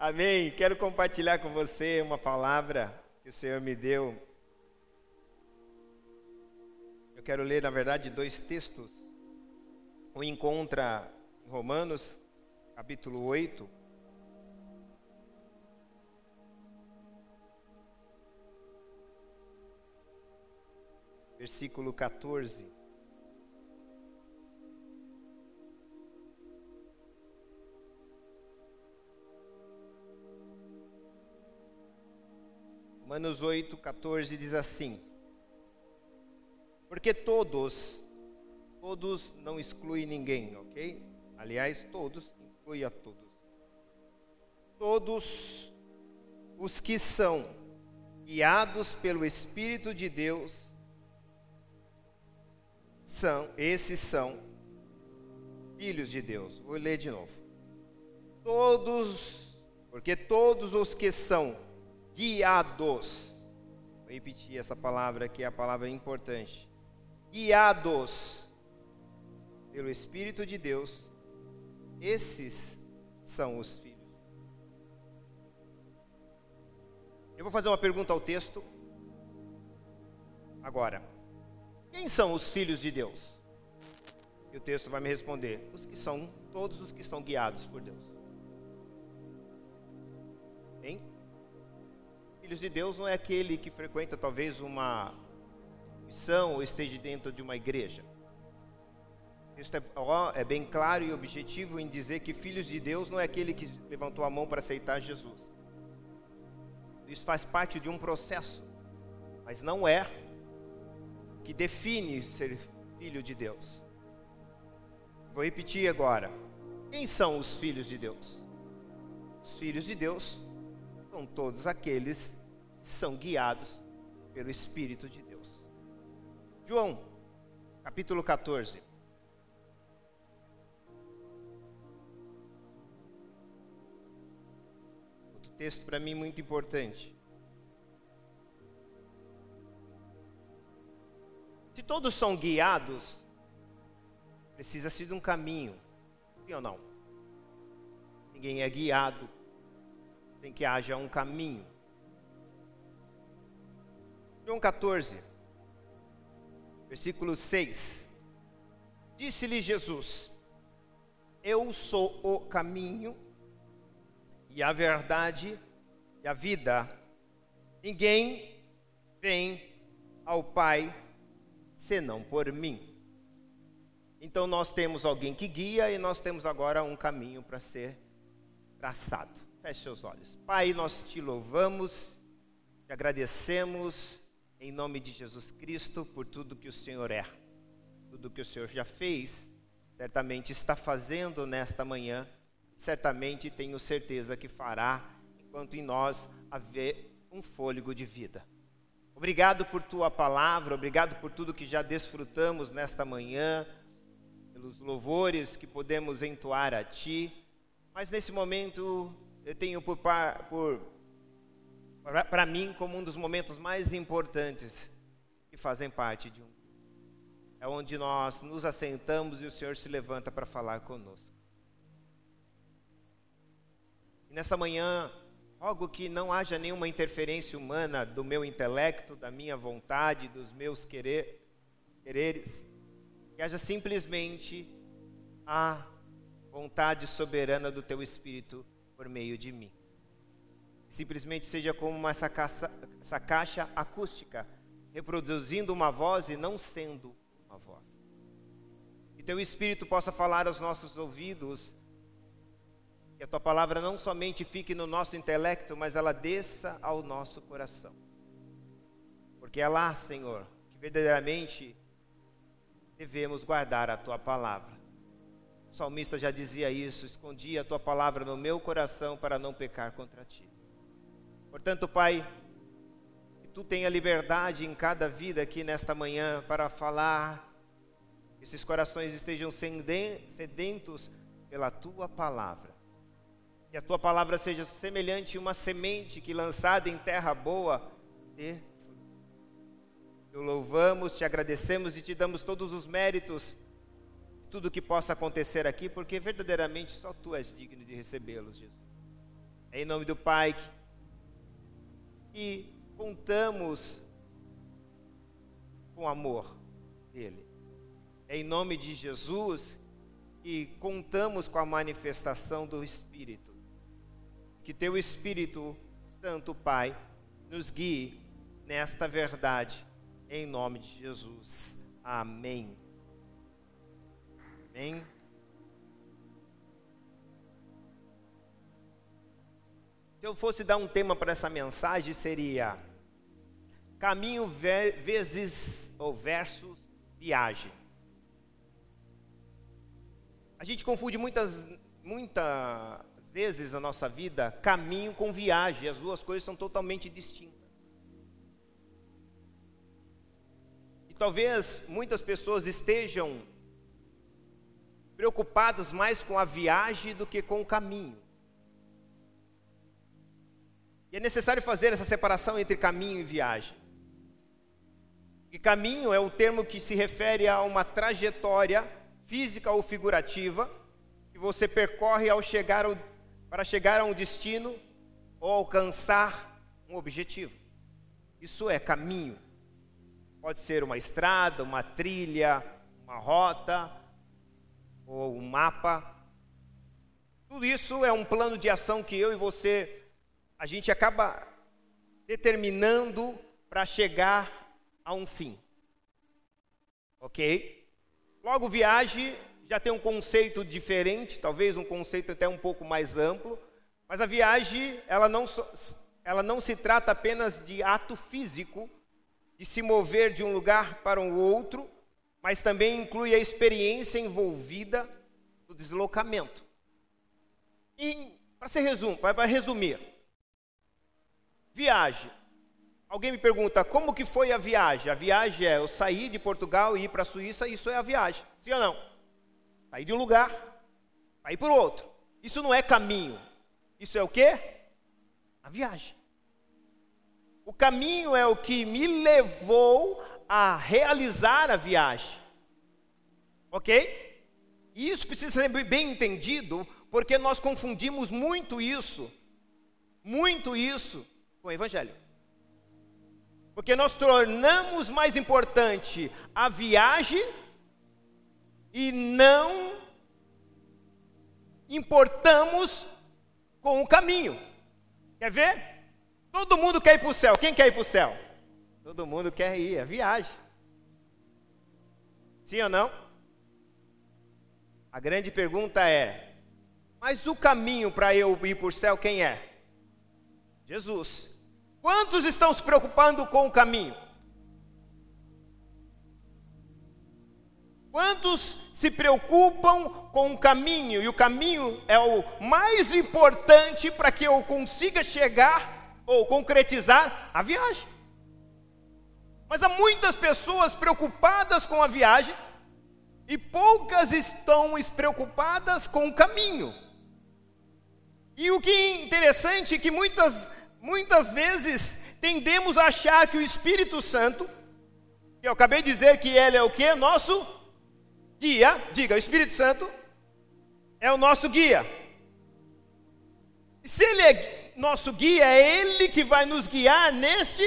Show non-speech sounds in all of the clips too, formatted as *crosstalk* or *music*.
Amém. Quero compartilhar com você uma palavra que o Senhor me deu. Eu quero ler, na verdade, dois textos. Um encontra em Romanos, capítulo 8. Versículo 14. Romanos 8, 14 diz assim: Porque todos, todos não exclui ninguém, ok? Aliás, todos inclui a todos. Todos os que são guiados pelo Espírito de Deus são, esses são filhos de Deus. Vou ler de novo. Todos, porque todos os que são guiados. Vou repetir essa palavra que é a palavra importante. Guiados pelo Espírito de Deus, esses são os filhos. Eu vou fazer uma pergunta ao texto. Agora, quem são os filhos de Deus? E o texto vai me responder: os que são, todos os que são guiados por Deus. Hein? Filhos de Deus não é aquele que frequenta talvez uma missão ou esteja dentro de uma igreja. Isso é, é bem claro e objetivo em dizer que filhos de Deus não é aquele que levantou a mão para aceitar Jesus. Isso faz parte de um processo, mas não é que define ser filho de Deus. Vou repetir agora. Quem são os filhos de Deus? Os filhos de Deus são todos aqueles são guiados pelo Espírito de Deus. João, capítulo 14. Outro texto para mim muito importante. Se todos são guiados, precisa-se de um caminho. Sim ou não? Ninguém é guiado, tem que haja um caminho. João 14, versículo 6. Disse-lhe Jesus: Eu sou o caminho e a verdade e a vida. Ninguém vem ao Pai senão por mim. Então nós temos alguém que guia e nós temos agora um caminho para ser traçado. Feche seus olhos. Pai, nós te louvamos, te agradecemos em nome de Jesus Cristo, por tudo que o Senhor é, tudo que o Senhor já fez, certamente está fazendo nesta manhã, certamente tenho certeza que fará, enquanto em nós haver um fôlego de vida. Obrigado por tua palavra, obrigado por tudo que já desfrutamos nesta manhã, pelos louvores que podemos entoar a ti, mas nesse momento eu tenho por, por para mim, como um dos momentos mais importantes que fazem parte de um. É onde nós nos assentamos e o Senhor se levanta para falar conosco. E nesta manhã, rogo que não haja nenhuma interferência humana do meu intelecto, da minha vontade, dos meus querer, quereres, que haja simplesmente a vontade soberana do teu Espírito por meio de mim simplesmente seja como essa, caixa, essa caixa acústica, reproduzindo uma voz e não sendo uma voz. Que teu Espírito possa falar aos nossos ouvidos, que a tua palavra não somente fique no nosso intelecto, mas ela desça ao nosso coração. Porque é lá, Senhor, que verdadeiramente devemos guardar a tua palavra. O salmista já dizia isso: escondi a tua palavra no meu coração para não pecar contra ti. Portanto, Pai, que tu tenha liberdade em cada vida aqui nesta manhã para falar, que esses corações estejam sedentos pela tua palavra. Que a tua palavra seja semelhante a uma semente que lançada em terra boa dê fruto. Te louvamos, te agradecemos e te damos todos os méritos tudo que possa acontecer aqui, porque verdadeiramente só tu és digno de recebê-los, Jesus. É em nome do Pai que contamos com amor dele. É em nome de Jesus que contamos com a manifestação do Espírito. Que teu Espírito Santo, Pai, nos guie nesta verdade, em nome de Jesus. Amém. Amém. Eu fosse dar um tema para essa mensagem, seria caminho vezes ou versus viagem. A gente confunde muitas, muitas vezes na nossa vida caminho com viagem, as duas coisas são totalmente distintas. E talvez muitas pessoas estejam preocupadas mais com a viagem do que com o caminho. E é necessário fazer essa separação entre caminho e viagem. E caminho é o termo que se refere a uma trajetória física ou figurativa que você percorre ao chegar ao, para chegar a um destino ou alcançar um objetivo. Isso é caminho. Pode ser uma estrada, uma trilha, uma rota ou um mapa. Tudo isso é um plano de ação que eu e você a gente acaba determinando para chegar a um fim. Ok? Logo, viagem já tem um conceito diferente, talvez um conceito até um pouco mais amplo, mas a viagem, ela não, ela não se trata apenas de ato físico, de se mover de um lugar para o um outro, mas também inclui a experiência envolvida do deslocamento. E, para resumir, Viagem. Alguém me pergunta, como que foi a viagem? A viagem é eu sair de Portugal e ir para a Suíça, isso é a viagem. Sim ou não? Sair de um lugar, para ir para o outro. Isso não é caminho. Isso é o quê? A viagem. O caminho é o que me levou a realizar a viagem. Ok? E isso precisa ser bem entendido, porque nós confundimos muito isso, muito isso, com o Evangelho. Porque nós tornamos mais importante a viagem e não importamos com o caminho. Quer ver? Todo mundo quer ir para o céu. Quem quer ir para o céu? Todo mundo quer ir, é viagem. Sim ou não? A grande pergunta é: mas o caminho para eu ir para o céu, quem é? Jesus. Quantos estão se preocupando com o caminho? Quantos se preocupam com o caminho? E o caminho é o mais importante para que eu consiga chegar ou concretizar a viagem. Mas há muitas pessoas preocupadas com a viagem e poucas estão preocupadas com o caminho. E o que é interessante é que muitas Muitas vezes tendemos a achar que o Espírito Santo, eu acabei de dizer que ele é o que? Nosso guia. Diga, o Espírito Santo é o nosso guia. E se ele é nosso guia, é ele que vai nos guiar neste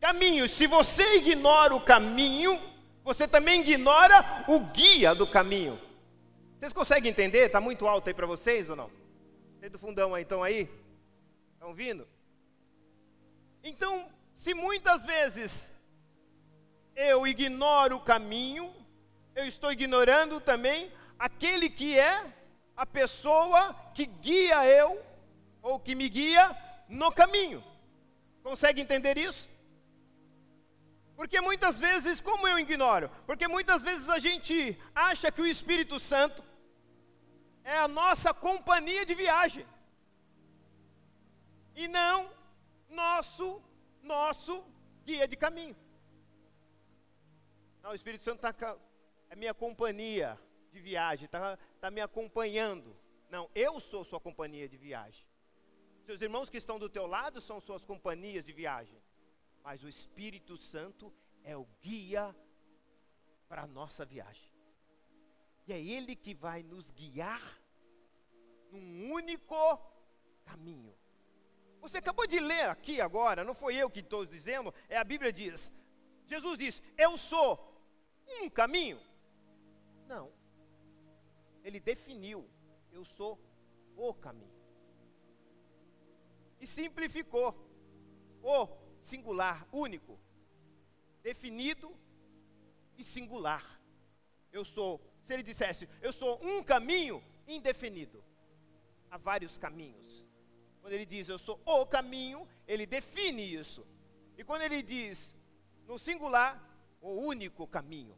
caminho. Se você ignora o caminho, você também ignora o guia do caminho. Vocês conseguem entender? Está muito alto aí para vocês ou não? Vocês do fundão aí, estão aí? Estão vindo? Então, se muitas vezes eu ignoro o caminho, eu estou ignorando também aquele que é a pessoa que guia eu, ou que me guia no caminho. Consegue entender isso? Porque muitas vezes, como eu ignoro? Porque muitas vezes a gente acha que o Espírito Santo é a nossa companhia de viagem. E não nosso, nosso guia de caminho. Não, o Espírito Santo tá, é minha companhia de viagem, está tá me acompanhando. Não, eu sou sua companhia de viagem. Seus irmãos que estão do teu lado são suas companhias de viagem. Mas o Espírito Santo é o guia para a nossa viagem. E é Ele que vai nos guiar num único caminho. Você acabou de ler aqui agora, não foi eu que estou dizendo, é a Bíblia diz. Jesus diz: Eu sou um caminho. Não. Ele definiu: Eu sou o caminho. E simplificou o singular, único, definido e singular. Eu sou, se ele dissesse, eu sou um caminho indefinido. Há vários caminhos. Quando ele diz eu sou o caminho, ele define isso. E quando ele diz no singular, o único caminho.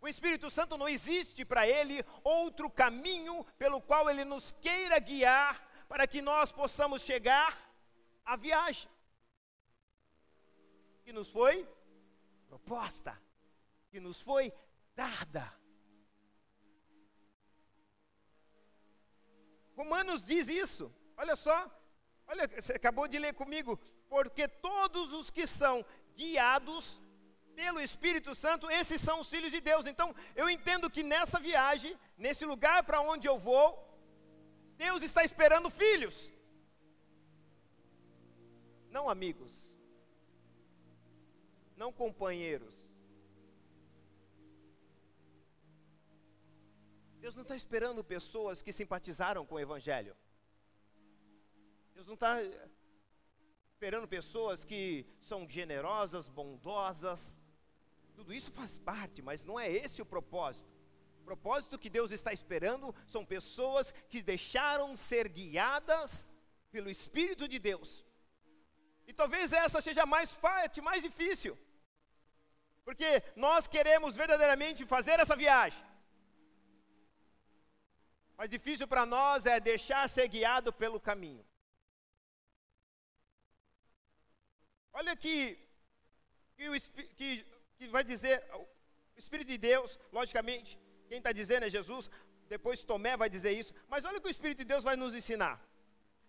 O Espírito Santo não existe para ele outro caminho pelo qual ele nos queira guiar para que nós possamos chegar à viagem que nos foi proposta, que nos foi dada. Romanos diz isso. Olha só, olha, você acabou de ler comigo, porque todos os que são guiados pelo Espírito Santo, esses são os filhos de Deus. Então, eu entendo que nessa viagem, nesse lugar para onde eu vou, Deus está esperando filhos. Não amigos. Não companheiros. Deus não está esperando pessoas que simpatizaram com o Evangelho. Deus não está esperando pessoas que são generosas, bondosas, tudo isso faz parte, mas não é esse o propósito. O propósito que Deus está esperando são pessoas que deixaram ser guiadas pelo Espírito de Deus. E talvez essa seja mais fácil, mais difícil. Porque nós queremos verdadeiramente fazer essa viagem. Mas difícil para nós é deixar ser guiado pelo caminho. Olha que, que, que que vai dizer, o Espírito de Deus, logicamente, quem está dizendo é Jesus, depois Tomé vai dizer isso, mas olha o que o Espírito de Deus vai nos ensinar.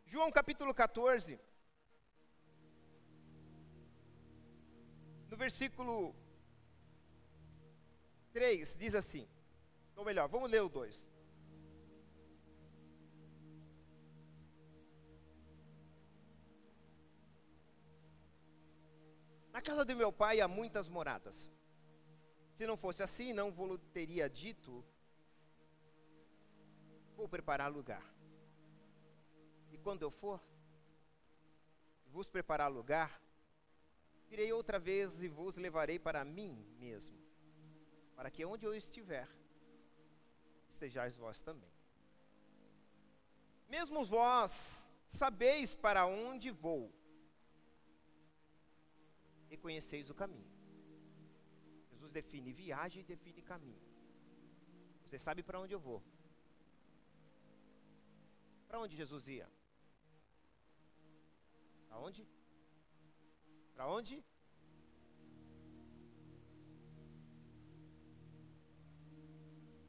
João capítulo 14, no versículo 3, diz assim, ou melhor, vamos ler o 2. Na casa de meu pai há muitas moradas. Se não fosse assim, não vos teria dito: Vou preparar lugar. E quando eu for, vos preparar lugar, virei outra vez e vos levarei para mim mesmo, para que onde eu estiver, estejais vós também. Mesmo vós sabeis para onde vou e conheceis o caminho. Jesus define viagem e define caminho. Você sabe para onde eu vou. Para onde Jesus ia? Para onde? Para onde?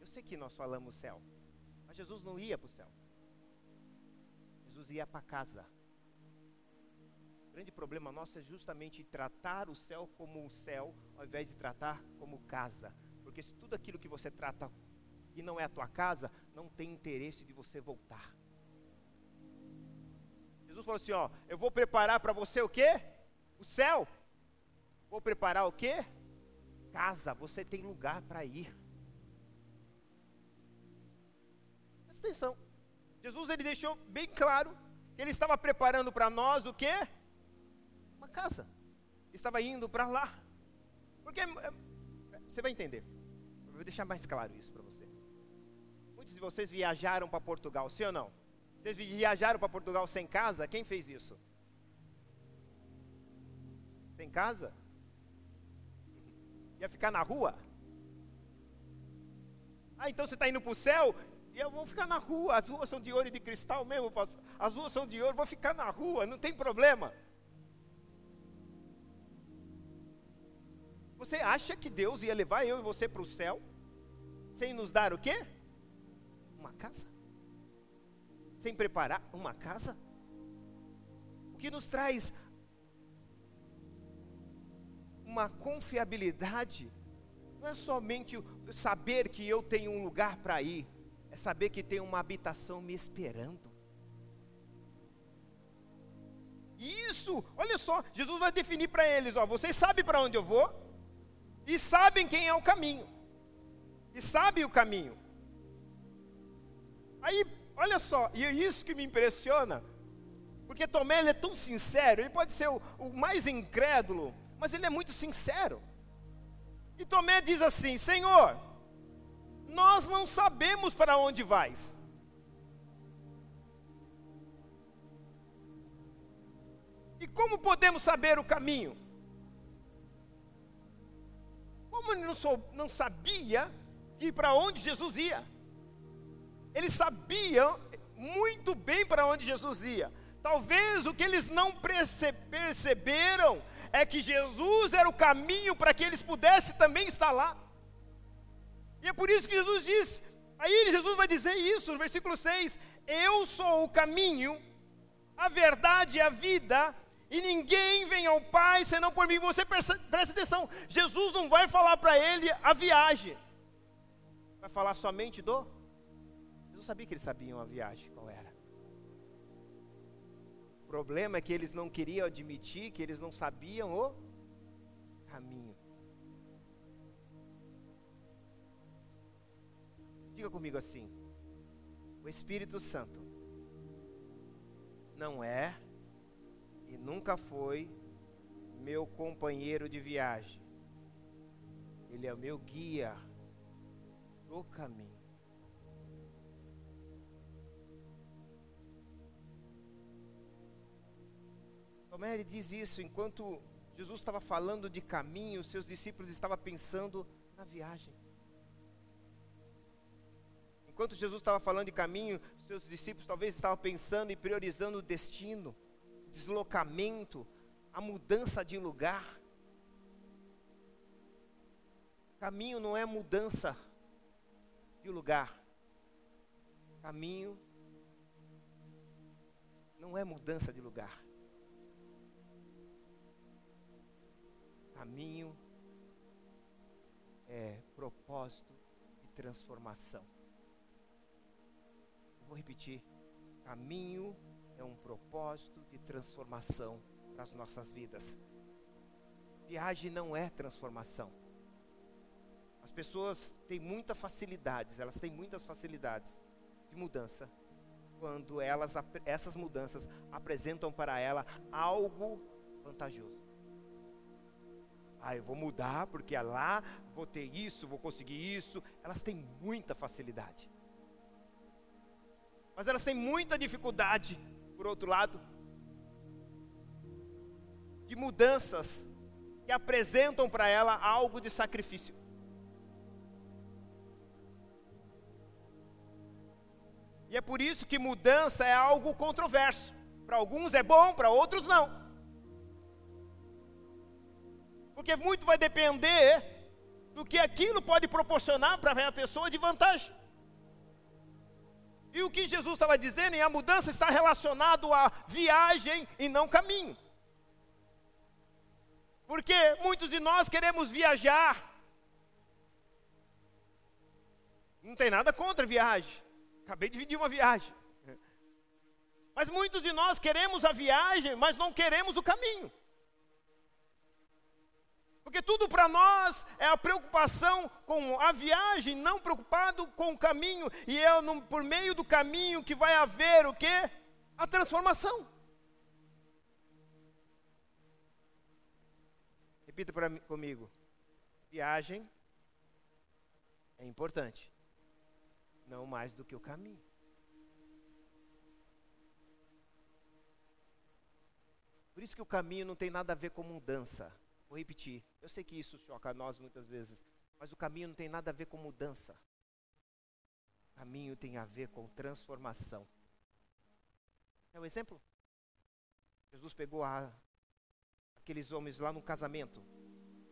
Eu sei que nós falamos céu, mas Jesus não ia para o céu. Jesus ia para casa grande problema nosso é justamente tratar o céu como um céu, ao invés de tratar como casa. Porque se tudo aquilo que você trata e não é a tua casa, não tem interesse de você voltar. Jesus falou assim: ó, eu vou preparar para você o quê? O céu. Vou preparar o quê? Casa, você tem lugar para ir. Presta atenção. Jesus ele deixou bem claro que ele estava preparando para nós o quê? Casa. Estava indo para lá. Porque é, você vai entender. Vou deixar mais claro isso para você. Muitos de vocês viajaram para Portugal, sim ou não? Vocês viajaram para Portugal sem casa? Quem fez isso? Sem casa? Ia ficar na rua? Ah, então você está indo para o céu e eu vou ficar na rua. As ruas são de ouro e de cristal mesmo. As ruas são de ouro, vou ficar na rua, não tem problema. Você acha que Deus ia levar eu e você para o céu sem nos dar o quê? Uma casa? Sem preparar uma casa? O que nos traz uma confiabilidade não é somente saber que eu tenho um lugar para ir, é saber que tem uma habitação me esperando. Isso, olha só, Jesus vai definir para eles, ó, vocês sabem para onde eu vou e sabem quem é o caminho. E sabem o caminho. Aí, olha só, e é isso que me impressiona, porque Tomé ele é tão sincero, ele pode ser o, o mais incrédulo, mas ele é muito sincero. E Tomé diz assim: Senhor, nós não sabemos para onde vais. E como podemos saber o caminho? Como ele não, sou, não sabia que para onde Jesus ia? Eles sabiam muito bem para onde Jesus ia. Talvez o que eles não perceberam é que Jesus era o caminho para que eles pudessem também estar lá. E é por isso que Jesus diz, aí Jesus vai dizer isso no versículo 6: Eu sou o caminho, a verdade e a vida, e ninguém vem ao Pai senão por mim. Você presta, presta atenção, Jesus não vai falar para ele a viagem, vai falar somente do. Jesus sabia que eles sabiam a viagem, qual era. O problema é que eles não queriam admitir que eles não sabiam o caminho. Diga comigo assim: o Espírito Santo não é e nunca foi meu companheiro de viagem. Ele é o meu guia do caminho. Tomé ele diz isso enquanto Jesus estava falando de caminho, seus discípulos estavam pensando na viagem. Enquanto Jesus estava falando de caminho, seus discípulos talvez estavam pensando e priorizando o destino deslocamento, a mudança de lugar. Caminho não é mudança de lugar. Caminho não é mudança de lugar. Caminho é propósito de transformação. vou repetir. Caminho é um propósito de transformação para as nossas vidas. Viagem não é transformação. As pessoas têm muita facilidades, elas têm muitas facilidades de mudança quando elas essas mudanças apresentam para ela algo vantajoso. Ah, eu vou mudar porque é lá vou ter isso, vou conseguir isso. Elas têm muita facilidade. Mas elas têm muita dificuldade por outro lado, de mudanças que apresentam para ela algo de sacrifício. E é por isso que mudança é algo controverso. Para alguns é bom, para outros não. Porque muito vai depender do que aquilo pode proporcionar para a pessoa de vantagem. E o que Jesus estava dizendo é a mudança está relacionado à viagem e não caminho. Porque muitos de nós queremos viajar. Não tem nada contra viagem. Acabei de dividir uma viagem. Mas muitos de nós queremos a viagem, mas não queremos o caminho. Porque tudo para nós é a preocupação com a viagem, não preocupado com o caminho. E é no, por meio do caminho que vai haver o quê? A transformação. Repita para mim, comigo. Viagem é importante. Não mais do que o caminho. Por isso que o caminho não tem nada a ver com mudança. Vou repetir. Eu sei que isso choca nós muitas vezes, mas o caminho não tem nada a ver com mudança. O caminho tem a ver com transformação. É um exemplo? Jesus pegou a, aqueles homens lá no casamento,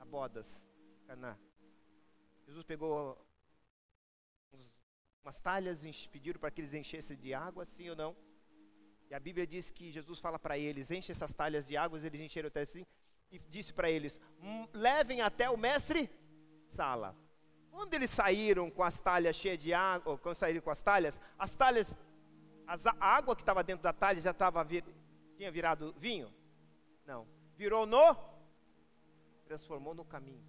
a bodas, Caná. Jesus pegou uns, umas talhas e pediram para que eles enchessem de água, sim ou não? E a Bíblia diz que Jesus fala para eles: enche essas talhas de água, eles encheram até assim e disse para eles: hum, levem até o mestre Sala. Quando eles saíram com as talhas cheias de água, quando saíram com as talhas, as talhas, as, a água que estava dentro da talha já estava Tinha virado vinho? Não. Virou no? Transformou no caminho.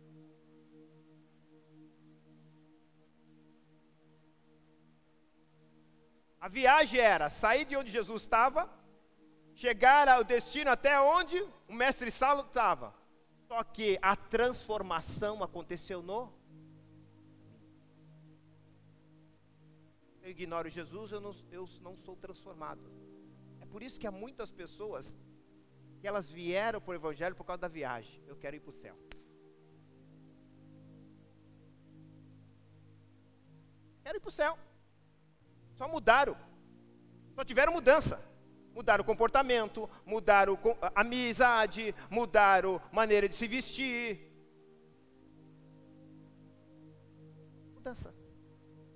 A viagem era sair de onde Jesus estava, chegar ao destino até onde o mestre Saulo estava. Só que a transformação aconteceu no. Eu ignoro Jesus, eu não, eu não sou transformado. É por isso que há muitas pessoas que elas vieram para o Evangelho por causa da viagem. Eu quero ir para o céu. Quero ir para o céu. Só mudaram. Só tiveram mudança. Mudaram o comportamento, mudaram a amizade, mudaram maneira de se vestir. Mudança.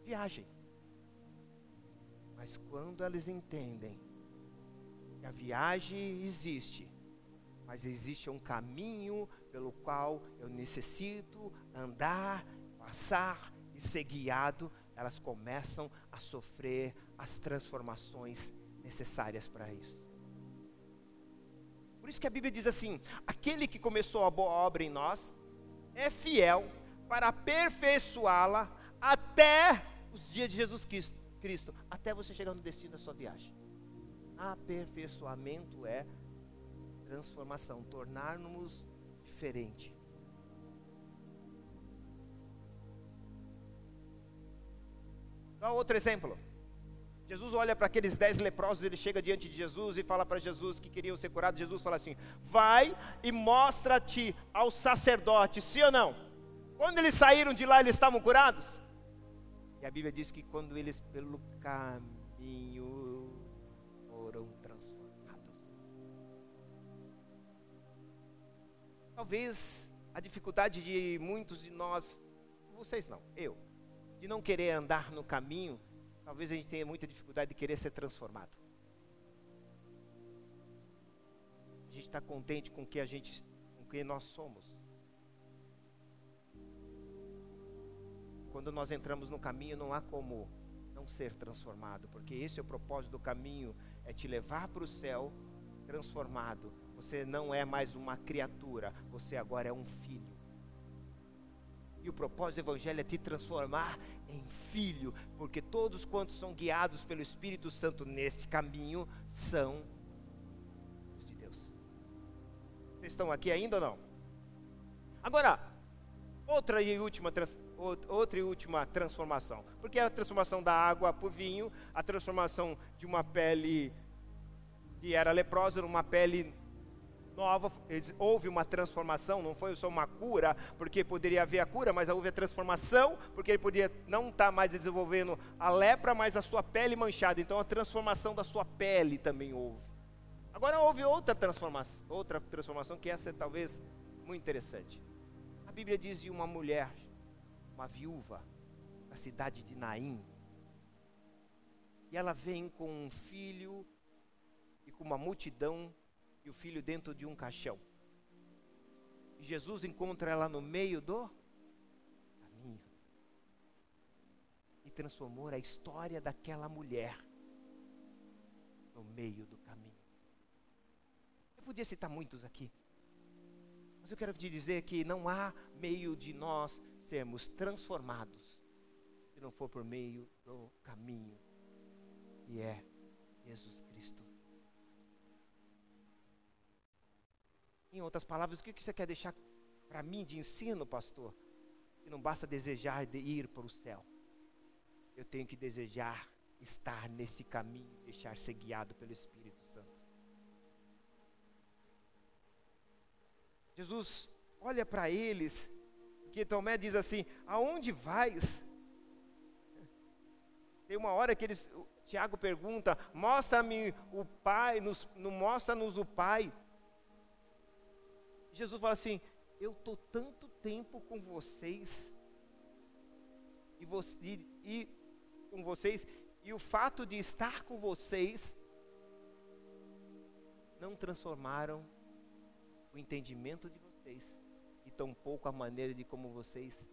Viagem. Mas quando eles entendem que a viagem existe, mas existe um caminho pelo qual eu necessito andar, passar e ser guiado, elas começam a sofrer as transformações necessárias para isso. Por isso que a Bíblia diz assim: aquele que começou a boa obra em nós é fiel para aperfeiçoá-la até os dias de Jesus Cristo, até você chegar no destino da sua viagem. Aperfeiçoamento é transformação, tornar-nos diferente. Dá outro exemplo. Jesus olha para aqueles dez leprosos, ele chega diante de Jesus e fala para Jesus que queriam ser curados. Jesus fala assim: Vai e mostra-te ao sacerdote, sim ou não? Quando eles saíram de lá, eles estavam curados? E a Bíblia diz que quando eles pelo caminho foram transformados. Talvez a dificuldade de muitos de nós, vocês não, eu de não querer andar no caminho, talvez a gente tenha muita dificuldade de querer ser transformado. A gente está contente com o que a gente, com quem nós somos. Quando nós entramos no caminho, não há como não ser transformado, porque esse é o propósito do caminho, é te levar para o céu transformado. Você não é mais uma criatura, você agora é um filho. E o propósito do Evangelho é te transformar em filho, porque todos quantos são guiados pelo Espírito Santo neste caminho são de Deus. Vocês estão aqui ainda ou não? Agora, outra e última, outra e última transformação. Porque a transformação da água para o vinho, a transformação de uma pele que era leprosa numa pele nova, houve uma transformação, não foi só uma cura, porque poderia haver a cura, mas houve a transformação, porque ele podia não estar tá mais desenvolvendo a lepra, mas a sua pele manchada. Então a transformação da sua pele também houve. Agora houve outra transformação, outra transformação que essa é talvez muito interessante. A Bíblia diz de uma mulher, uma viúva, da cidade de Naim. E ela vem com um filho e com uma multidão e o filho dentro de um caixão. E Jesus encontra ela no meio do caminho. E transformou a história daquela mulher no meio do caminho. Eu podia citar muitos aqui. Mas eu quero te dizer que não há meio de nós sermos transformados se não for por meio do caminho que é Jesus Cristo. Em outras palavras, o que você quer deixar para mim de ensino, pastor? Que não basta desejar de ir para o céu. Eu tenho que desejar estar nesse caminho, deixar ser guiado pelo Espírito Santo. Jesus olha para eles, que Tomé diz assim: Aonde vais? Tem uma hora que eles, Tiago pergunta: Mostra-me o Pai, nos, mostra-nos o Pai. Jesus fala assim: Eu estou tanto tempo com vocês, e, e, e com vocês, e o fato de estar com vocês não transformaram o entendimento de vocês e tampouco a maneira de como vocês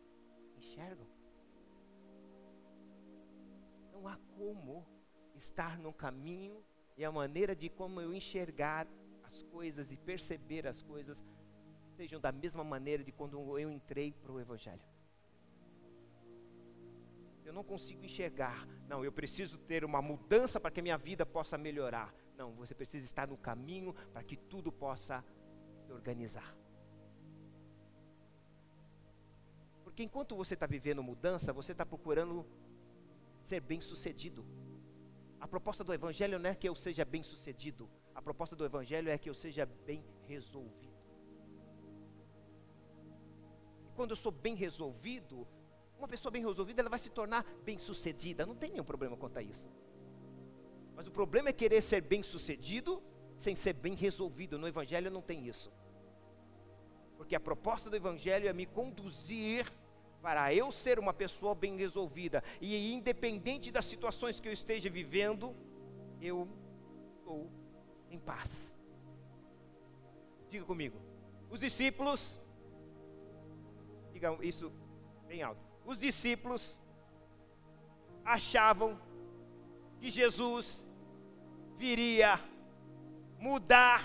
enxergam. Não há como estar no caminho e a maneira de como eu enxergar as coisas e perceber as coisas sejam da mesma maneira de quando eu entrei para o Evangelho. Eu não consigo enxergar, não, eu preciso ter uma mudança para que a minha vida possa melhorar. Não, você precisa estar no caminho para que tudo possa se organizar. Porque enquanto você está vivendo mudança, você está procurando ser bem sucedido. A proposta do Evangelho não é que eu seja bem sucedido, a proposta do Evangelho é que eu seja bem resolvido. Quando eu sou bem resolvido, uma pessoa bem resolvida, ela vai se tornar bem sucedida. Não tem nenhum problema quanto a isso. Mas o problema é querer ser bem sucedido sem ser bem resolvido. No Evangelho não tem isso. Porque a proposta do Evangelho é me conduzir para eu ser uma pessoa bem resolvida e independente das situações que eu esteja vivendo, eu estou em paz. Diga comigo. Os discípulos, digam isso bem alto. Os discípulos achavam que Jesus viria mudar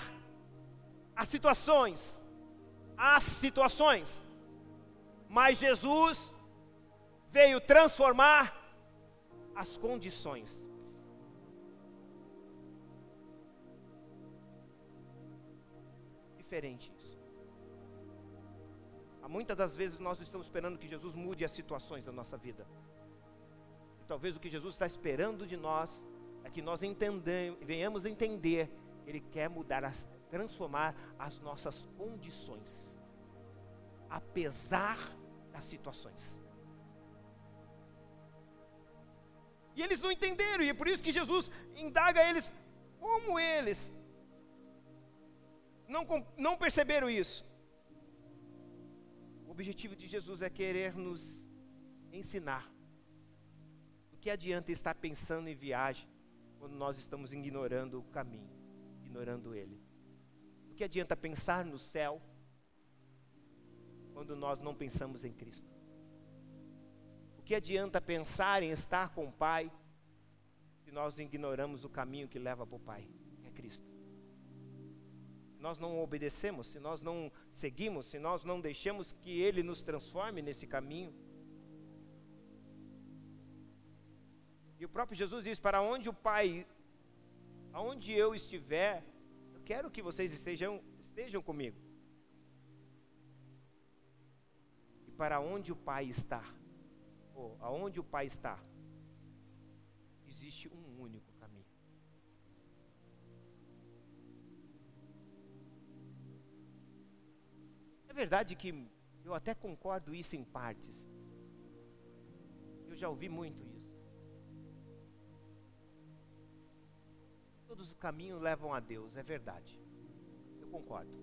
as situações, as situações mas Jesus veio transformar as condições. Diferente muitas das vezes nós estamos esperando que Jesus mude as situações da nossa vida. E talvez o que Jesus está esperando de nós é que nós entendamos, venhamos entender que Ele quer mudar, transformar as nossas condições. Apesar das situações. E eles não entenderam, e é por isso que Jesus indaga eles, como eles não, não perceberam isso. Objetivo de Jesus é querer nos ensinar. O que adianta estar pensando em viagem quando nós estamos ignorando o caminho, ignorando ele? O que adianta pensar no céu quando nós não pensamos em Cristo? O que adianta pensar em estar com o Pai se nós ignoramos o caminho que leva para o Pai, que é Cristo? Nós não obedecemos, se nós não seguimos, se nós não deixamos que Ele nos transforme nesse caminho. E o próprio Jesus diz: Para onde o Pai, aonde eu estiver, eu quero que vocês estejam, estejam comigo. para onde o Pai está, ou aonde o Pai está, existe um único É verdade que eu até concordo isso em partes. Eu já ouvi muito isso. Todos os caminhos levam a Deus, é verdade. Eu concordo.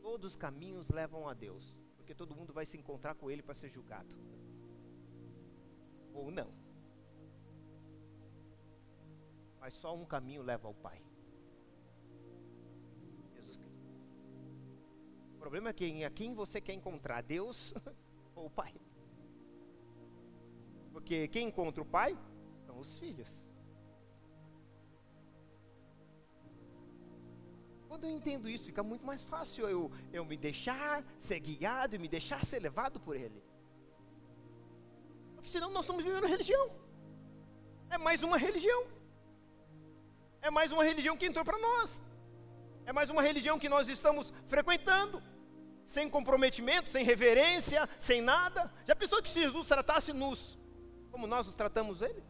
Todos os caminhos levam a Deus porque todo mundo vai se encontrar com ele para ser julgado. Ou não. Mas só um caminho leva ao Pai. O problema é quem, a quem você quer encontrar, Deus *laughs* ou o Pai. Porque quem encontra o Pai são os filhos. Quando eu entendo isso, fica muito mais fácil eu, eu me deixar ser guiado e me deixar ser levado por Ele. Porque senão nós estamos vivendo religião. É mais uma religião. É mais uma religião que entrou para nós. É mais uma religião que nós estamos frequentando. Sem comprometimento, sem reverência, sem nada. Já pensou que Jesus tratasse-nos como nós nos tratamos Ele?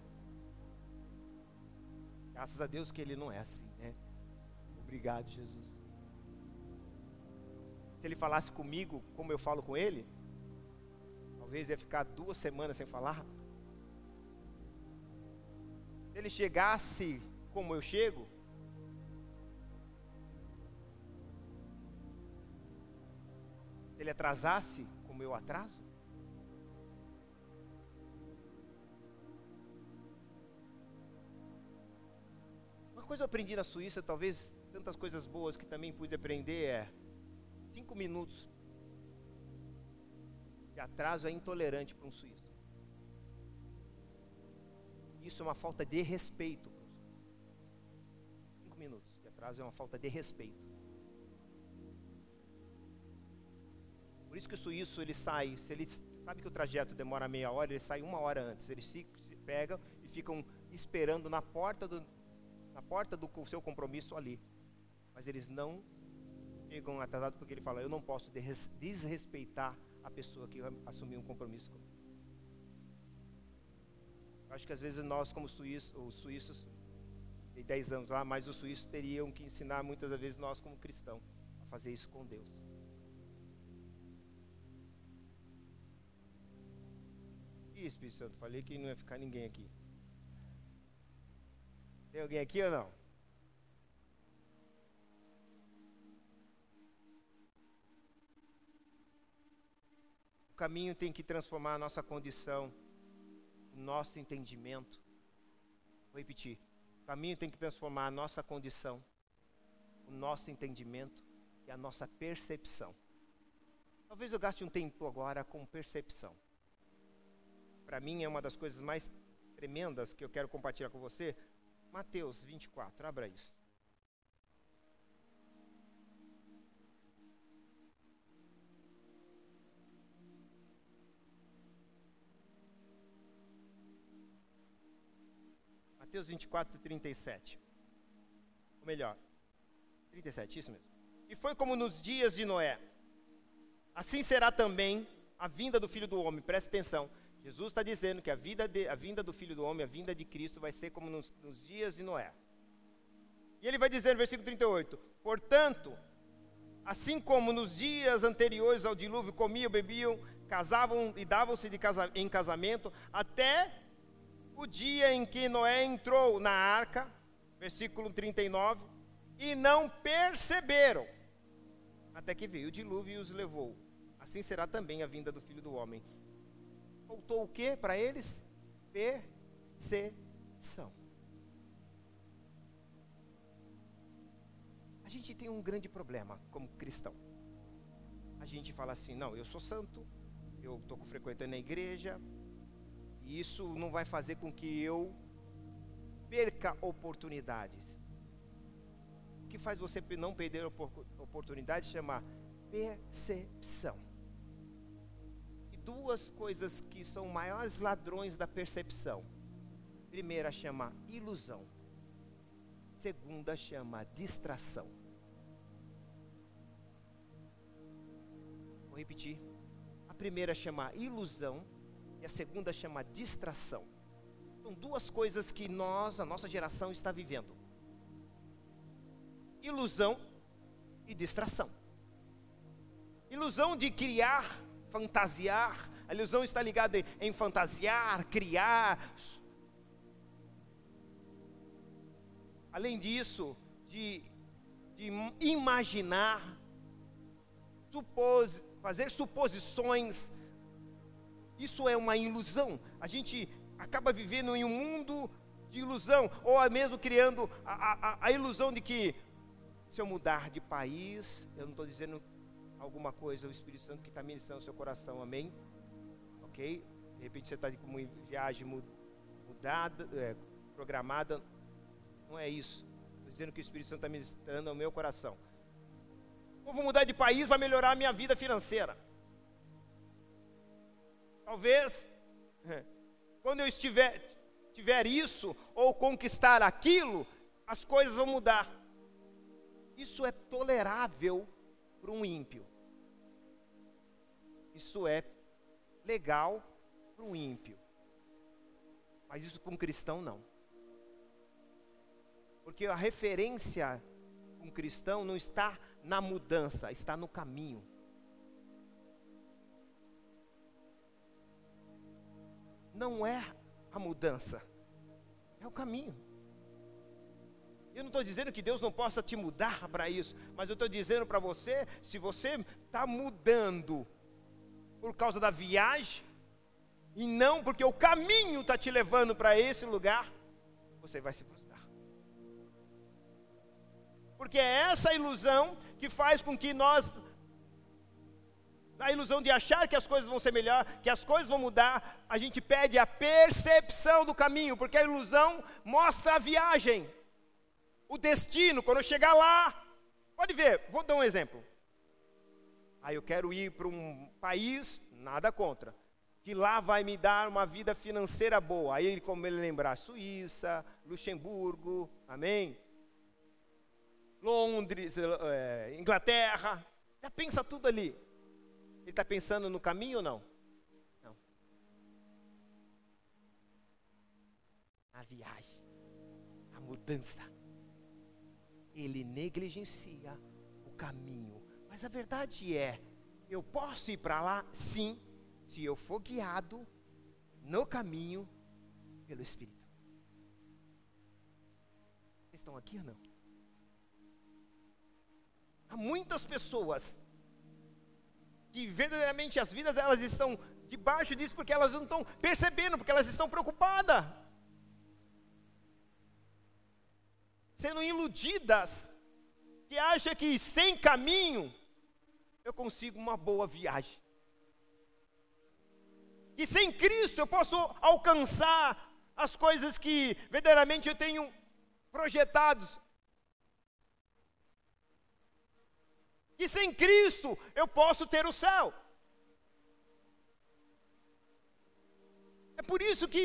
Graças a Deus que Ele não é assim. Obrigado, Jesus. Se ele falasse comigo como eu falo com ele, talvez ia ficar duas semanas sem falar. Se ele chegasse como eu chego, ele atrasasse como eu atraso, Uma coisa eu aprendi na Suíça, talvez tantas coisas boas que também pude aprender é cinco minutos de atraso é intolerante para um suíço. Isso é uma falta de respeito para um suíço. atraso é uma falta de respeito. Por isso que o suíço ele sai, se ele sabe que o trajeto demora meia hora, ele sai uma hora antes. Eles se, se pegam e ficam esperando na porta do, na porta do seu compromisso ali. Mas eles não chegam atrasados porque ele fala: Eu não posso desrespeitar a pessoa que assumiu um compromisso comigo. Acho que às vezes nós, como suíços, os suíços, tem 10 anos lá, mas os suíços teriam que ensinar muitas vezes nós, como cristãos, a fazer isso com Deus. Espírito Santo, falei que não ia ficar ninguém aqui. Tem alguém aqui ou não? O caminho tem que transformar a nossa condição nosso entendimento. Vou repetir. O caminho tem que transformar a nossa condição, o nosso entendimento e a nossa percepção. Talvez eu gaste um tempo agora com percepção. Para mim é uma das coisas mais tremendas que eu quero compartilhar com você. Mateus 24, abra isso. Mateus 24, 37. Ou melhor, 37, isso mesmo. E foi como nos dias de Noé. Assim será também a vinda do Filho do Homem. Preste atenção. Jesus está dizendo que a, de, a vinda do Filho do Homem, a vinda de Cristo, vai ser como nos, nos dias de Noé. E ele vai dizer no versículo 38: Portanto, assim como nos dias anteriores ao dilúvio comiam, bebiam, casavam e davam-se casa, em casamento, até o dia em que Noé entrou na arca, versículo 39, e não perceberam, até que veio o dilúvio e os levou. Assim será também a vinda do filho do homem. Faltou o que para eles? Percepção. A gente tem um grande problema como cristão. A gente fala assim: não, eu sou santo, eu estou frequentando a igreja, e isso não vai fazer com que eu perca oportunidades. O que faz você não perder oportunidade chama percepção. Duas coisas que são maiores ladrões da percepção. Primeira chama ilusão. Segunda chama distração. Vou repetir. A primeira chama ilusão e a segunda chama distração. São duas coisas que nós, a nossa geração, está vivendo: ilusão e distração. Ilusão de criar, fantasiar, a ilusão está ligada em fantasiar, criar. Além disso, de, de imaginar, supos, fazer suposições isso é uma ilusão. A gente acaba vivendo em um mundo de ilusão, ou mesmo criando a, a, a ilusão de que se eu mudar de país, eu não estou dizendo alguma coisa, o Espírito Santo que está ministrando no seu coração, amém? Ok? De repente você está com uma viagem mudada, é, programada, não é isso. Estou dizendo que o Espírito Santo está ministrando ao meu coração. Eu vou mudar de país, vai melhorar a minha vida financeira. Talvez, *laughs* quando eu estiver tiver isso ou conquistar aquilo, as coisas vão mudar. Isso é tolerável para um ímpio. Isso é legal para um ímpio. Mas isso para um cristão não. Porque a referência um cristão não está na mudança, está no caminho. não é a mudança, é o caminho. Eu não estou dizendo que Deus não possa te mudar para isso, mas eu estou dizendo para você: se você está mudando por causa da viagem, e não porque o caminho está te levando para esse lugar, você vai se frustrar. Porque é essa ilusão que faz com que nós na ilusão de achar que as coisas vão ser melhor, que as coisas vão mudar, a gente pede a percepção do caminho, porque a ilusão mostra a viagem. O destino, quando eu chegar lá. Pode ver, vou dar um exemplo. Aí eu quero ir para um país, nada contra, que lá vai me dar uma vida financeira boa. Aí, como ele lembrar, Suíça, Luxemburgo, amém? Londres, é, Inglaterra, já pensa tudo ali. Ele está pensando no caminho ou não? Não. A viagem, a mudança. Ele negligencia o caminho. Mas a verdade é, eu posso ir para lá, sim, se eu for guiado no caminho pelo Espírito. Vocês estão aqui ou não? Há muitas pessoas que verdadeiramente as vidas delas estão debaixo disso porque elas não estão percebendo, porque elas estão preocupadas. Sendo iludidas, que acham que sem caminho eu consigo uma boa viagem. Que sem Cristo eu posso alcançar as coisas que verdadeiramente eu tenho projetados. que sem Cristo eu posso ter o céu. É por isso que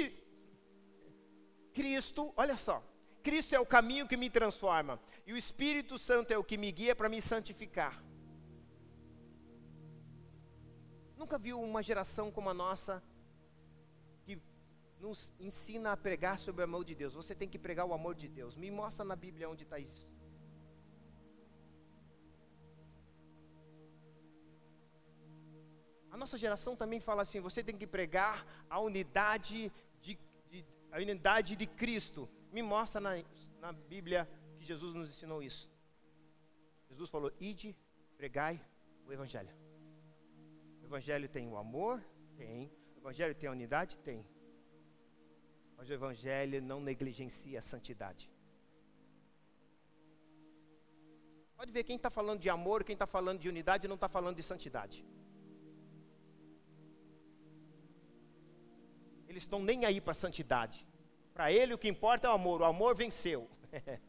Cristo, olha só, Cristo é o caminho que me transforma, e o Espírito Santo é o que me guia para me santificar. Nunca viu uma geração como a nossa que nos ensina a pregar sobre o amor de Deus. Você tem que pregar o amor de Deus. Me mostra na Bíblia onde está isso. A nossa geração também fala assim: você tem que pregar a unidade de, de a unidade de Cristo. Me mostra na, na Bíblia que Jesus nos ensinou isso. Jesus falou: ide, pregai o Evangelho. O Evangelho tem o amor? Tem. O Evangelho tem a unidade? Tem. Mas o Evangelho não negligencia a santidade. Pode ver quem está falando de amor, quem está falando de unidade, não está falando de santidade. eles estão nem aí para a santidade. Para ele o que importa é o amor, o amor venceu. *laughs*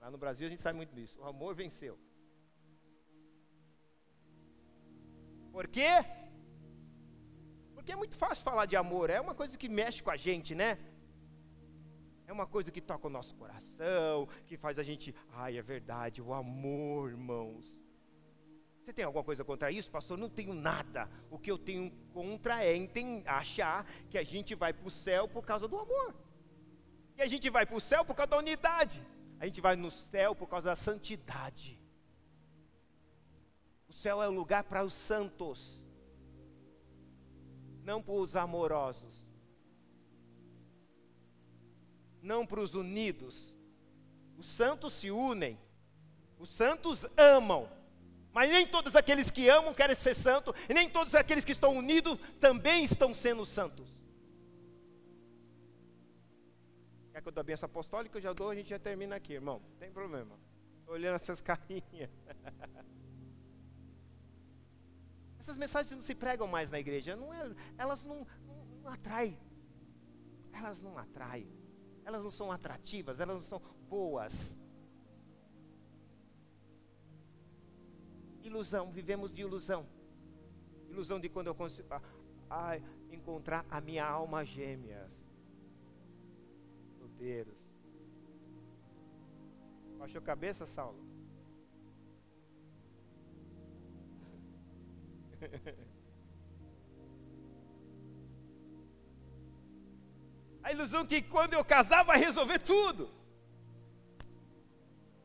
Lá no Brasil a gente sabe muito disso, o amor venceu. Por quê? Porque é muito fácil falar de amor, é uma coisa que mexe com a gente, né? É uma coisa que toca o nosso coração, que faz a gente, ai, é verdade, o amor, irmãos. Você tem alguma coisa contra isso, pastor? Não tenho nada. O que eu tenho contra é achar que a gente vai para o céu por causa do amor. E a gente vai para o céu por causa da unidade. A gente vai no céu por causa da santidade. O céu é o lugar para os santos, não para os amorosos, não para os unidos. Os santos se unem, os santos amam. Mas nem todos aqueles que amam querem ser santos, e nem todos aqueles que estão unidos também estão sendo santos. Quer que eu dou a benção apostólica? Eu já dou, a gente já termina aqui, irmão. Não tem problema. Estou olhando essas *laughs* carinhas. Essas mensagens não se pregam mais na igreja. Não é, elas não, não, não atraem. Elas não atraem. Elas não são atrativas, elas não são boas. Ilusão, vivemos de ilusão. Ilusão de quando eu consigo ah, ah, encontrar a minha alma gêmeas. Solteiros. Baixou a cabeça, Saulo? A ilusão que quando eu casar vai resolver tudo.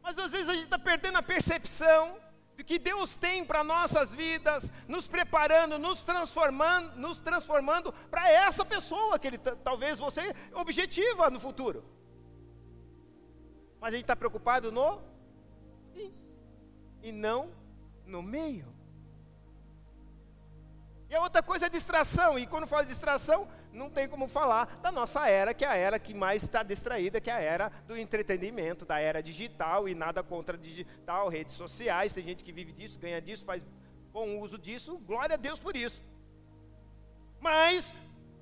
Mas às vezes a gente está perdendo a percepção que Deus tem para nossas vidas, nos preparando, nos transformando, nos transformando para essa pessoa que ele talvez você objetiva no futuro. Mas a gente está preocupado no fim e não no meio. E a outra coisa é distração, e quando fala distração, não tem como falar da nossa era, que é a era que mais está distraída, que é a era do entretenimento, da era digital, e nada contra digital, redes sociais, tem gente que vive disso, ganha disso, faz bom uso disso, glória a Deus por isso. Mas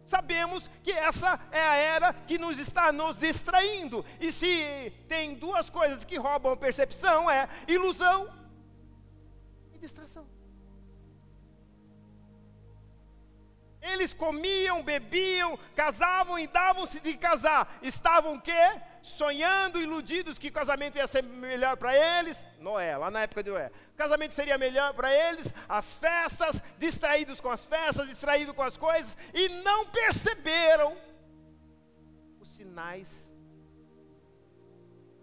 sabemos que essa é a era que nos está nos distraindo. E se tem duas coisas que roubam a percepção é ilusão e distração. Eles comiam, bebiam, casavam e davam-se de casar. Estavam quê? Sonhando, iludidos que o casamento ia ser melhor para eles. Noé, lá na época de Noé. O casamento seria melhor para eles, as festas, distraídos com as festas, distraídos com as coisas, e não perceberam os sinais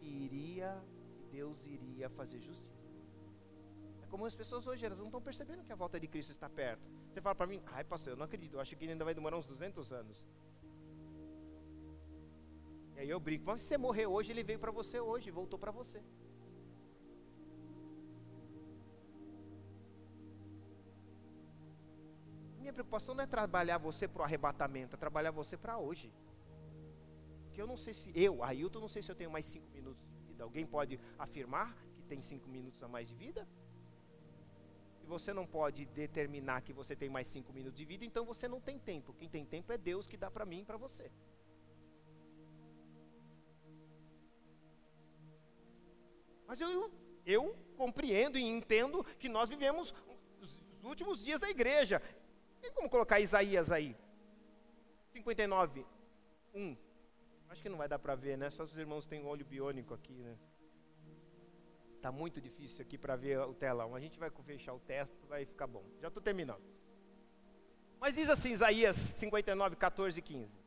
que iria, Deus iria fazer justiça. Como as pessoas hoje, elas não estão percebendo que a volta de Cristo está perto. Você fala para mim, ai pastor, eu não acredito, eu acho que ainda vai demorar uns 200 anos. E aí eu brinco, mas se você morrer hoje, ele veio para você hoje, voltou para você. Minha preocupação não é trabalhar você para o arrebatamento, é trabalhar você para hoje. Porque eu não sei se, eu, Ailton, não sei se eu tenho mais cinco minutos de vida. Alguém pode afirmar que tem cinco minutos a mais de vida? E você não pode determinar que você tem mais cinco minutos de vida, então você não tem tempo. Quem tem tempo é Deus que dá para mim e para você. Mas eu, eu compreendo e entendo que nós vivemos os últimos dias da igreja. Tem como colocar Isaías aí? 59, 1. Acho que não vai dar para ver, né? Só os irmãos têm olho biônico aqui, né? Está muito difícil aqui para ver o telão. A gente vai fechar o texto, vai ficar bom. Já estou terminando. Mas diz assim, Isaías 59, 14 e 15.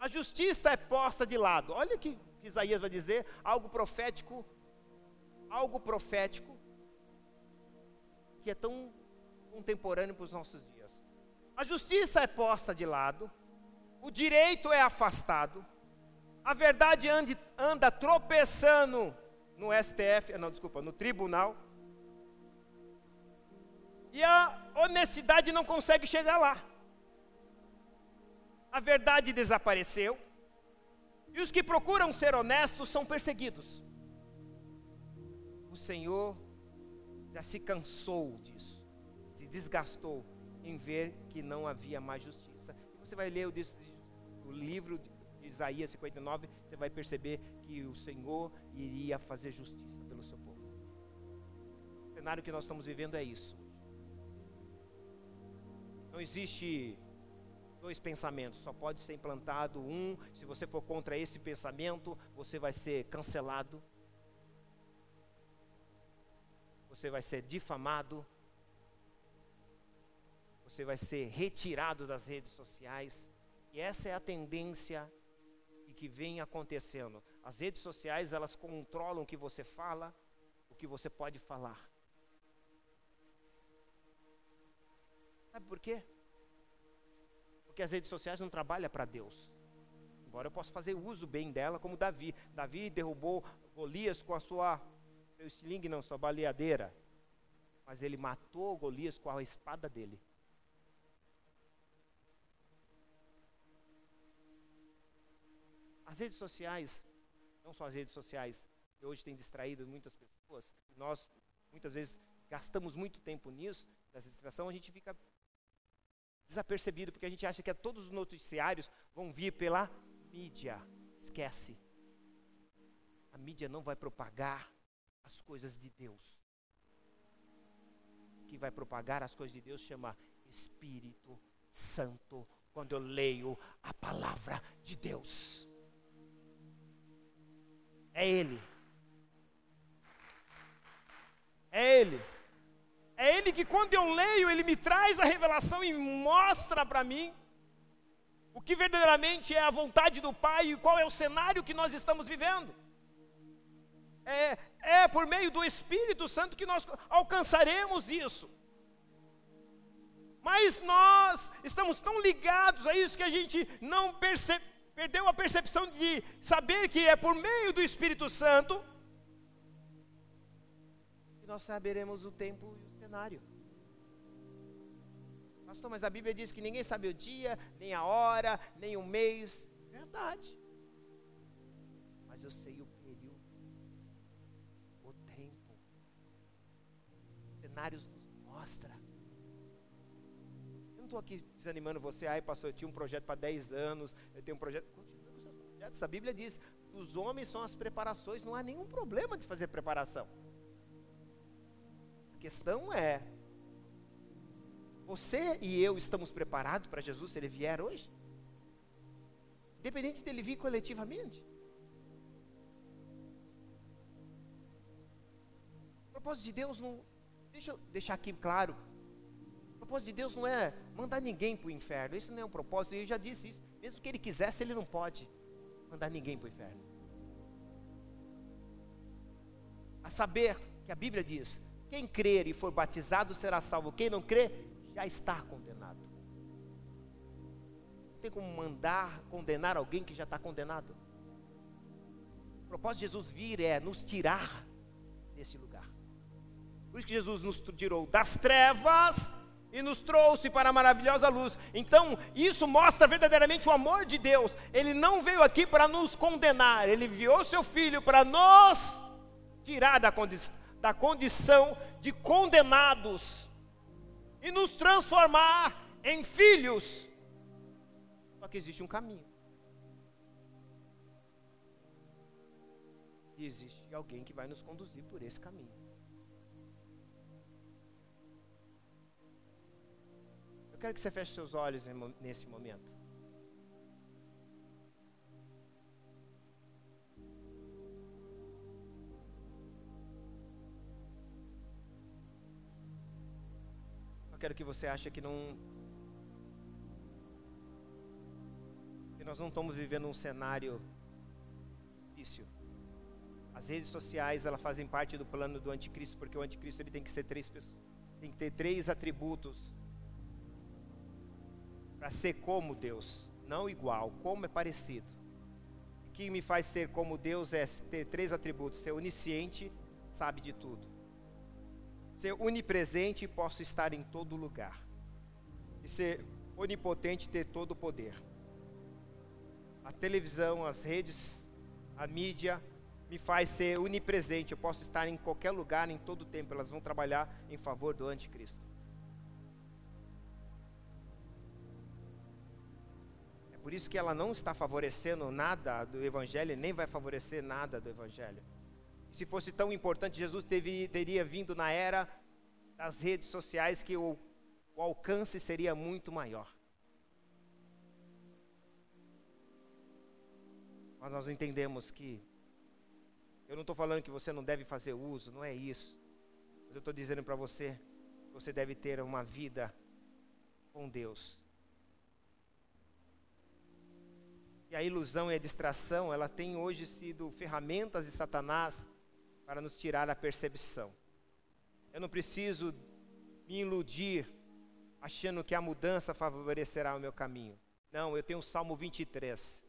A justiça é posta de lado. Olha o que Isaías vai dizer, algo profético, algo profético, que é tão contemporâneo para os nossos dias. A justiça é posta de lado, o direito é afastado, a verdade anda tropeçando no STF, não, desculpa, no tribunal. E a honestidade não consegue chegar lá. A verdade desapareceu. E os que procuram ser honestos são perseguidos. O Senhor já se cansou disso, se desgastou em ver que não havia mais justiça. Você vai ler o livro de Isaías 59, você vai perceber que o Senhor iria fazer justiça pelo seu povo. O cenário que nós estamos vivendo é isso. Não existe dois pensamentos, só pode ser implantado um. Se você for contra esse pensamento, você vai ser cancelado. Você vai ser difamado. Você vai ser retirado das redes sociais. E essa é a tendência que vem acontecendo. As redes sociais, elas controlam o que você fala, o que você pode falar. Sabe por quê? Porque as redes sociais não trabalham para Deus. Embora eu possa fazer uso bem dela, como Davi. Davi derrubou Golias com a sua seu estilingue, não, sua baleadeira. Mas ele matou Golias com a espada dele. As redes sociais, não só as redes sociais, que hoje têm distraído muitas pessoas, nós muitas vezes gastamos muito tempo nisso, nessa distração, a gente fica desapercebido, porque a gente acha que todos os noticiários vão vir pela mídia. Esquece. A mídia não vai propagar as coisas de Deus. Que vai propagar as coisas de Deus chama Espírito Santo, quando eu leio a palavra de Deus. É Ele. É Ele. É Ele que quando eu leio, Ele me traz a revelação e mostra para mim o que verdadeiramente é a vontade do Pai e qual é o cenário que nós estamos vivendo. É, é por meio do Espírito Santo que nós alcançaremos isso. Mas nós estamos tão ligados a isso que a gente não percebe, perdeu a percepção de saber que é por meio do Espírito Santo que nós saberemos o tempo e o cenário. Pastor, mas a Bíblia diz que ninguém sabe o dia, nem a hora, nem o mês. Verdade. Mas eu sei o período, o tempo. Cenários estou aqui desanimando você, ai pastor, eu tinha um projeto para 10 anos, eu tenho um projeto. Continua com seus projetos. A Bíblia diz: os homens são as preparações, não há nenhum problema de fazer preparação. A questão é: você e eu estamos preparados para Jesus se ele vier hoje? Independente dele vir coletivamente. O propósito de Deus não. Deixa eu deixar aqui claro. Propósito de Deus não é mandar ninguém para o inferno. Isso não é um propósito. Eu já disse isso. Mesmo que ele quisesse, ele não pode mandar ninguém para o inferno. A saber que a Bíblia diz: quem crer e for batizado será salvo. Quem não crer já está condenado tem como mandar condenar alguém que já está condenado. O propósito de Jesus vir é nos tirar desse lugar. Por isso que Jesus nos tirou das trevas e nos trouxe para a maravilhosa luz. Então, isso mostra verdadeiramente o amor de Deus. Ele não veio aqui para nos condenar, ele enviou seu filho para nos tirar da, condi da condição de condenados e nos transformar em filhos só que existe um caminho. E existe alguém que vai nos conduzir por esse caminho. Quero que você feche seus olhos nesse momento. Eu quero que você ache que não que nós não estamos vivendo um cenário difícil. As redes sociais, elas fazem parte do plano do anticristo, porque o anticristo ele tem que ser três pessoas, tem que ter três atributos para ser como Deus, não igual, como é parecido. O que me faz ser como Deus é ter três atributos: ser onisciente, sabe de tudo. Ser onipresente, posso estar em todo lugar. E ser onipotente, ter todo o poder a televisão, as redes, a mídia, me faz ser onipresente. Eu posso estar em qualquer lugar, em todo tempo. Elas vão trabalhar em favor do anticristo. Por isso que ela não está favorecendo nada do evangelho, nem vai favorecer nada do evangelho. Se fosse tão importante, Jesus teve, teria vindo na era das redes sociais que o, o alcance seria muito maior. Mas nós entendemos que eu não estou falando que você não deve fazer uso, não é isso. Mas eu estou dizendo para você você deve ter uma vida com Deus. E a ilusão e a distração, ela tem hoje sido ferramentas de Satanás para nos tirar a percepção. Eu não preciso me iludir achando que a mudança favorecerá o meu caminho. Não, eu tenho o Salmo 23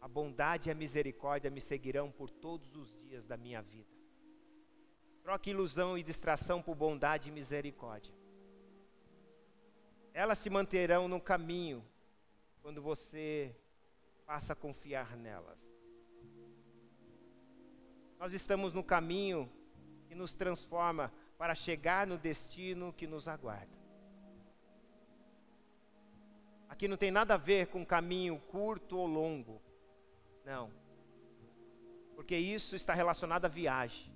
a bondade e a misericórdia me seguirão por todos os dias da minha vida. Troque ilusão e distração por bondade e misericórdia. Elas se manterão no caminho quando você passa a confiar nelas. Nós estamos no caminho que nos transforma para chegar no destino que nos aguarda. Aqui não tem nada a ver com caminho curto ou longo. Não. Porque isso está relacionado à viagem.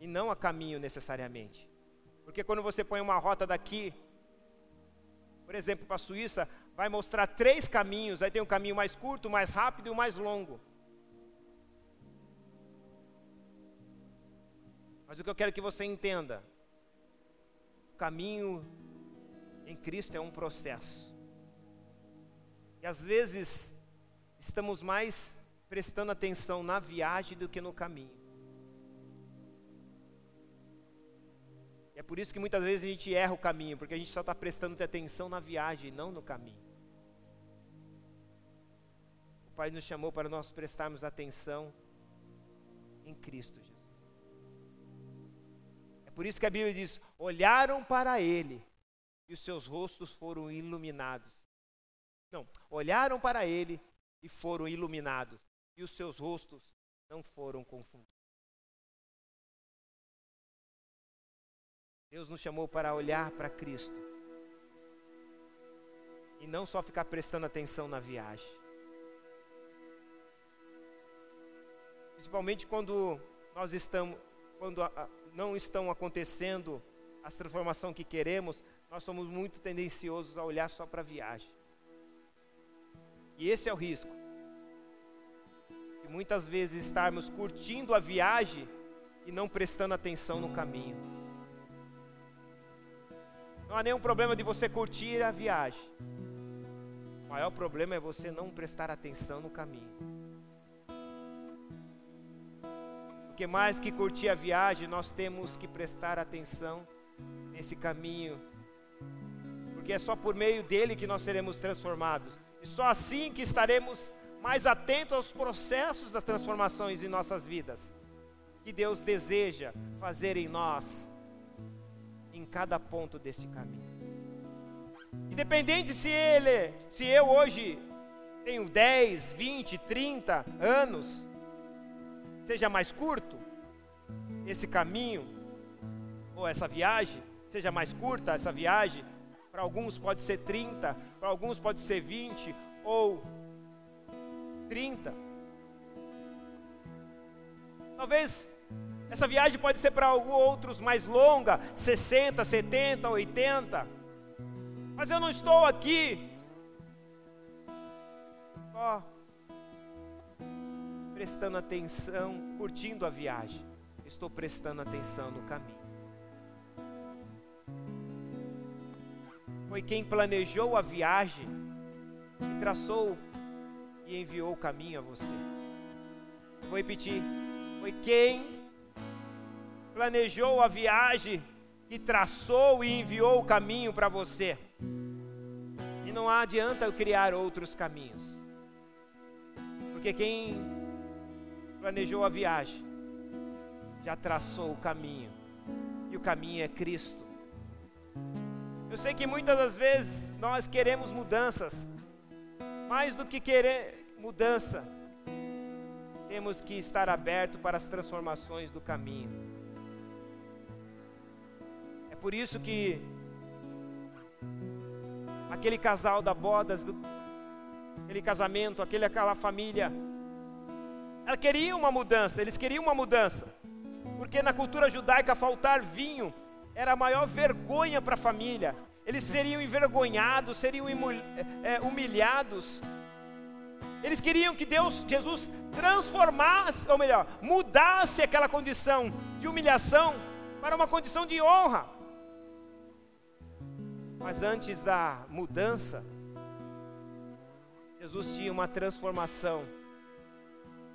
E não a caminho necessariamente. Porque quando você põe uma rota daqui, por exemplo, para a Suíça, vai mostrar três caminhos. Aí tem um caminho mais curto, mais rápido e o mais longo. Mas o que eu quero que você entenda: o caminho em Cristo é um processo. E às vezes estamos mais prestando atenção na viagem do que no caminho. É por isso que muitas vezes a gente erra o caminho, porque a gente só está prestando atenção na viagem, não no caminho. Pai nos chamou para nós prestarmos atenção em Cristo Jesus. É por isso que a Bíblia diz: olharam para Ele e os seus rostos foram iluminados. Não, olharam para Ele e foram iluminados, e os seus rostos não foram confundidos. Deus nos chamou para olhar para Cristo e não só ficar prestando atenção na viagem. Principalmente quando nós estamos, quando não estão acontecendo as transformações que queremos, nós somos muito tendenciosos a olhar só para a viagem. E esse é o risco. E muitas vezes estarmos curtindo a viagem e não prestando atenção no caminho. Não há nenhum problema de você curtir a viagem. O maior problema é você não prestar atenção no caminho. Porque mais que curtir a viagem, nós temos que prestar atenção nesse caminho. Porque é só por meio dele que nós seremos transformados. E só assim que estaremos mais atentos aos processos das transformações em nossas vidas. Que Deus deseja fazer em nós, em cada ponto deste caminho. Independente se ele, se eu hoje tenho 10, 20, 30 anos, seja mais curto esse caminho ou essa viagem, seja mais curta essa viagem, para alguns pode ser 30, para alguns pode ser 20 ou 30. Talvez essa viagem pode ser para outros mais longa, 60, 70, 80. Mas eu não estou aqui só prestando atenção, curtindo a viagem. Estou prestando atenção no caminho. Foi quem planejou a viagem e traçou e enviou o caminho a você. Vou repetir. Foi quem planejou a viagem que traçou e enviou o caminho para você. E não adianta eu criar outros caminhos. Porque quem planejou a viagem já traçou o caminho. E o caminho é Cristo. Eu sei que muitas das vezes nós queremos mudanças. Mais do que querer mudança, temos que estar aberto para as transformações do caminho. É por isso que aquele casal da bodas, do, aquele casamento, aquele, aquela família, ela queria uma mudança, eles queriam uma mudança, porque na cultura judaica faltar vinho era a maior vergonha para a família. Eles seriam envergonhados, seriam é, humilhados. Eles queriam que Deus, Jesus, transformasse, ou melhor, mudasse aquela condição de humilhação para uma condição de honra. Mas antes da mudança, Jesus tinha uma transformação.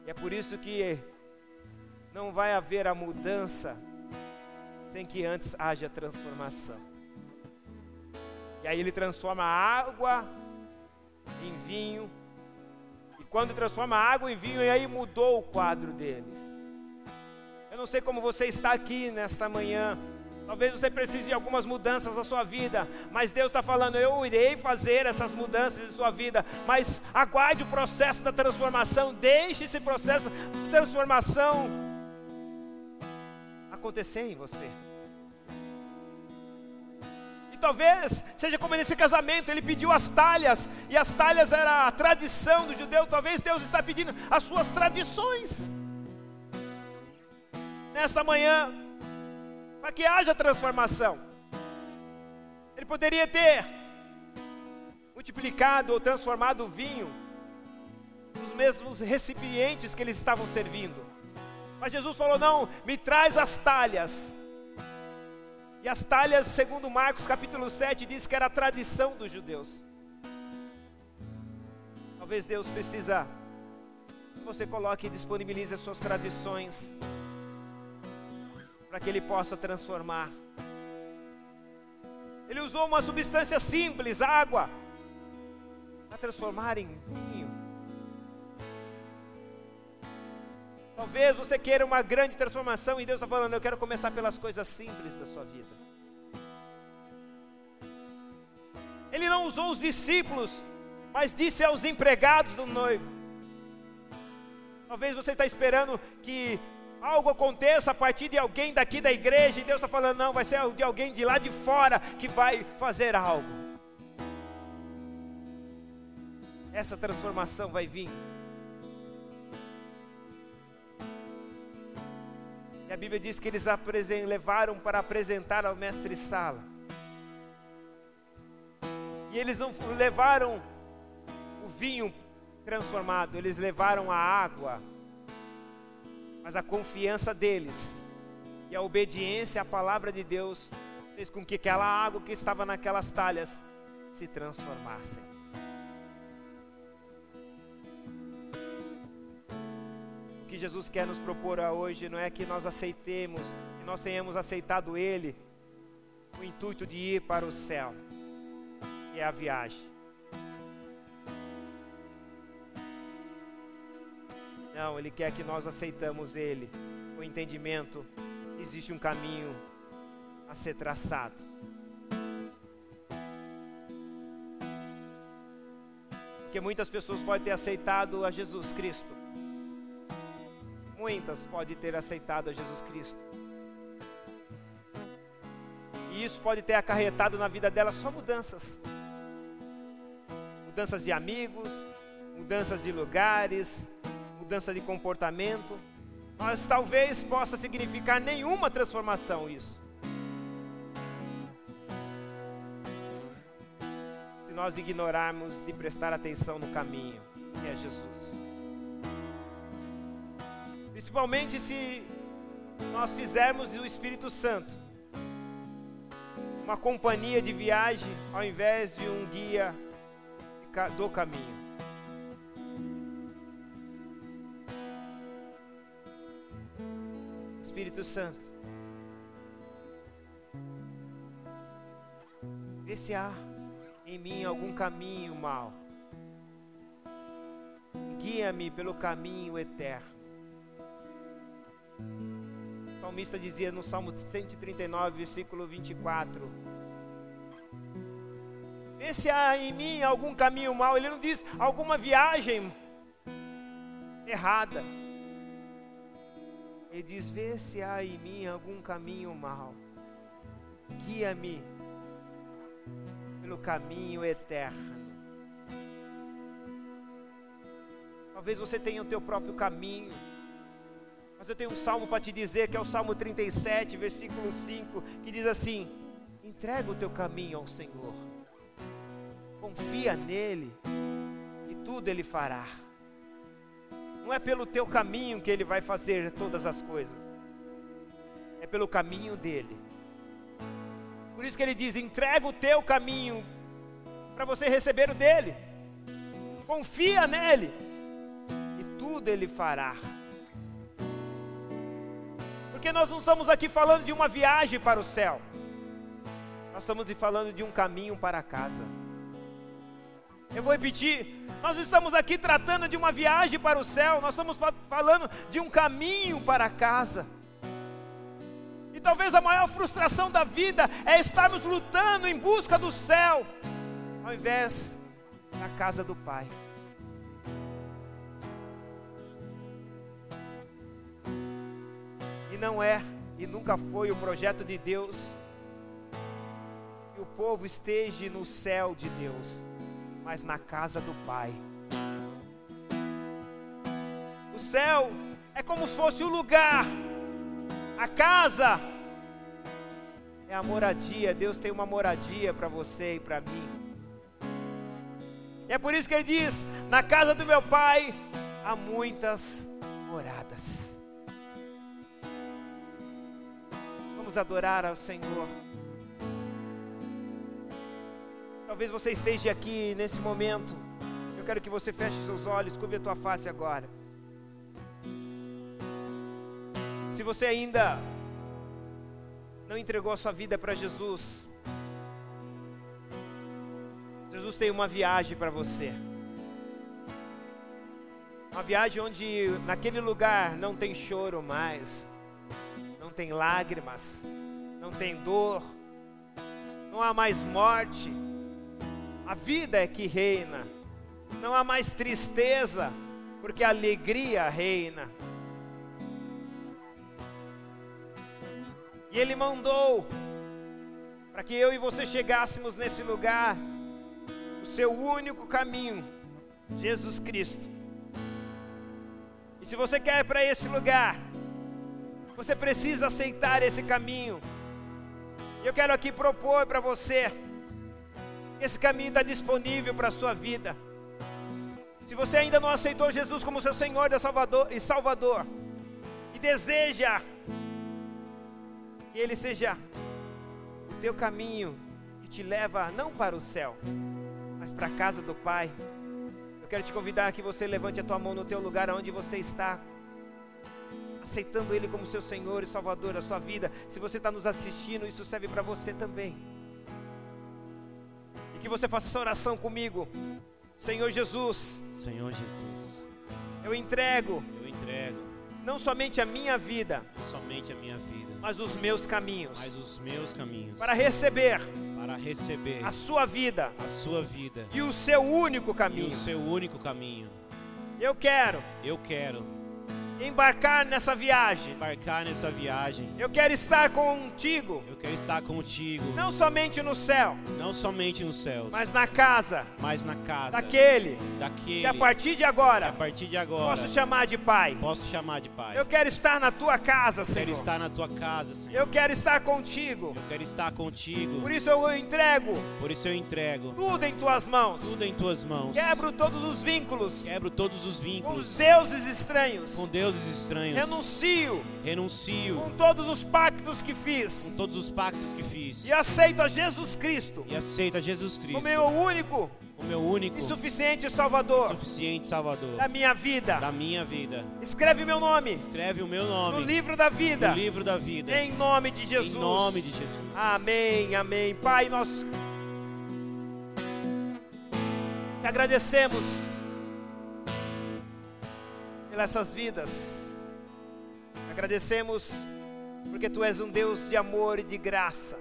E é por isso que não vai haver a mudança sem que antes haja transformação. E aí ele transforma a água em vinho. E quando transforma a água em vinho, e aí mudou o quadro deles. Eu não sei como você está aqui nesta manhã. Talvez você precise de algumas mudanças na sua vida, mas Deus está falando: eu irei fazer essas mudanças em sua vida, mas aguarde o processo da transformação, deixe esse processo de transformação acontecer em você. E talvez seja como nesse casamento, ele pediu as talhas, e as talhas era a tradição do judeu, talvez Deus está pedindo as suas tradições. Nesta manhã, para que haja transformação. Ele poderia ter multiplicado ou transformado o vinho nos mesmos recipientes que eles estavam servindo. Mas Jesus falou: não, me traz as talhas. E as talhas, segundo Marcos capítulo 7, diz que era a tradição dos judeus. Talvez Deus precisa que você coloque e disponibilize as suas tradições para que ele possa transformar. Ele usou uma substância simples, água, para transformar em vinho. Talvez você queira uma grande transformação e Deus está falando: eu quero começar pelas coisas simples da sua vida. Ele não usou os discípulos, mas disse aos empregados do noivo. Talvez você está esperando que algo aconteça a partir de alguém daqui da igreja, e Deus está falando, não, vai ser de alguém de lá de fora que vai fazer algo. Essa transformação vai vir. E a Bíblia diz que eles levaram para apresentar ao mestre Sala. E eles não levaram o vinho transformado, eles levaram a água mas a confiança deles e a obediência à palavra de Deus fez com que aquela água que estava naquelas talhas se transformassem. O que Jesus quer nos propor hoje não é que nós aceitemos, que nós tenhamos aceitado Ele, o intuito de ir para o céu, que é a viagem. Não, Ele quer que nós aceitamos Ele, o entendimento. Existe um caminho a ser traçado. Porque muitas pessoas podem ter aceitado a Jesus Cristo. Muitas podem ter aceitado a Jesus Cristo. E isso pode ter acarretado na vida dela só mudanças. Mudanças de amigos, mudanças de lugares, mudança de comportamento, mas talvez possa significar nenhuma transformação isso. Se nós ignorarmos de prestar atenção no caminho, que é Jesus. Principalmente se nós fizermos do Espírito Santo uma companhia de viagem ao invés de um guia do caminho. Espírito Santo. Vê se há em mim algum caminho mal. Guia-me pelo caminho eterno. O salmista dizia no Salmo 139, versículo 24: Vê se há em mim algum caminho mal. Ele não diz alguma viagem errada. Ele diz: Vê se há em mim algum caminho mal. Guia-me pelo caminho eterno. Talvez você tenha o teu próprio caminho. Mas eu tenho um salmo para te dizer, que é o Salmo 37, versículo 5, que diz assim: Entrega o teu caminho ao Senhor. Confia nele e tudo ele fará. Não é pelo teu caminho que ele vai fazer todas as coisas. É pelo caminho dele. Por isso que ele diz: entrega o teu caminho para você receber o dele. Confia nele e tudo ele fará. Porque nós não estamos aqui falando de uma viagem para o céu. Nós estamos falando de um caminho para casa. Eu vou repetir. Nós estamos aqui tratando de uma viagem para o céu, nós estamos falando de um caminho para casa. E talvez a maior frustração da vida é estarmos lutando em busca do céu, ao invés da casa do Pai. E não é, e nunca foi o projeto de Deus que o povo esteja no céu de Deus mas na casa do Pai. O céu é como se fosse o lugar, a casa é a moradia. Deus tem uma moradia para você e para mim. E é por isso que ele diz: Na casa do meu pai há muitas moradas. Vamos adorar ao Senhor. Talvez você esteja aqui nesse momento. Eu quero que você feche seus olhos, cubra a tua face agora. Se você ainda não entregou a sua vida para Jesus, Jesus tem uma viagem para você. Uma viagem onde naquele lugar não tem choro mais, não tem lágrimas, não tem dor, não há mais morte a vida é que reina. Não há mais tristeza, porque a alegria reina. E Ele mandou para que eu e você chegássemos nesse lugar, o seu único caminho, Jesus Cristo. E se você quer ir para esse lugar, você precisa aceitar esse caminho. Eu quero aqui propor para você, esse caminho está disponível para a sua vida. Se você ainda não aceitou Jesus como seu Senhor e Salvador, e deseja que Ele seja o teu caminho que te leva não para o céu, mas para a casa do Pai, eu quero te convidar que você levante a tua mão no teu lugar onde você está, aceitando Ele como seu Senhor e Salvador da sua vida. Se você está nos assistindo, isso serve para você também. Que você faça essa oração comigo. Senhor Jesus. Senhor Jesus. Eu entrego. Eu entrego. Não somente a minha vida. Não somente a minha vida. Mas os meus caminhos. Mas os meus caminhos. Para receber. Para receber. A sua vida. A sua vida. E o seu único caminho. E o seu único caminho. Eu quero. Eu quero embarcar nessa viagem. Embarcar nessa viagem. Eu quero estar contigo. Eu quero estar contigo. Não somente no céu. Não somente no céu. Mas na casa. Mas na casa. Daquele. Daquele. Que a partir de agora. a partir de agora. Posso chamar de pai. Posso chamar de pai. Eu quero estar na tua casa, Senhor. Eu quero estar na tua casa, Senhor. Eu quero estar contigo. Eu quero estar contigo. Por isso eu entrego. Por isso eu entrego. Tudo em tuas mãos. Tudo em tuas mãos. Quebro todos os vínculos. Quebro todos os vínculos. Com os deuses estranhos. Com deuses estranhos. Renuncio, renuncio com todos os pactos que fiz, com todos os pactos que fiz, e aceito a Jesus Cristo, e aceito a Jesus Cristo, o meu único, o meu único e suficiente Salvador, suficiente Salvador da minha vida, da minha vida. Escreve meu nome, escreve o meu nome no livro da vida, no livro da vida, em nome de Jesus, em nome de Jesus. Amém, amém. Pai, nós te agradecemos pelas vidas. Agradecemos porque tu és um Deus de amor e de graça.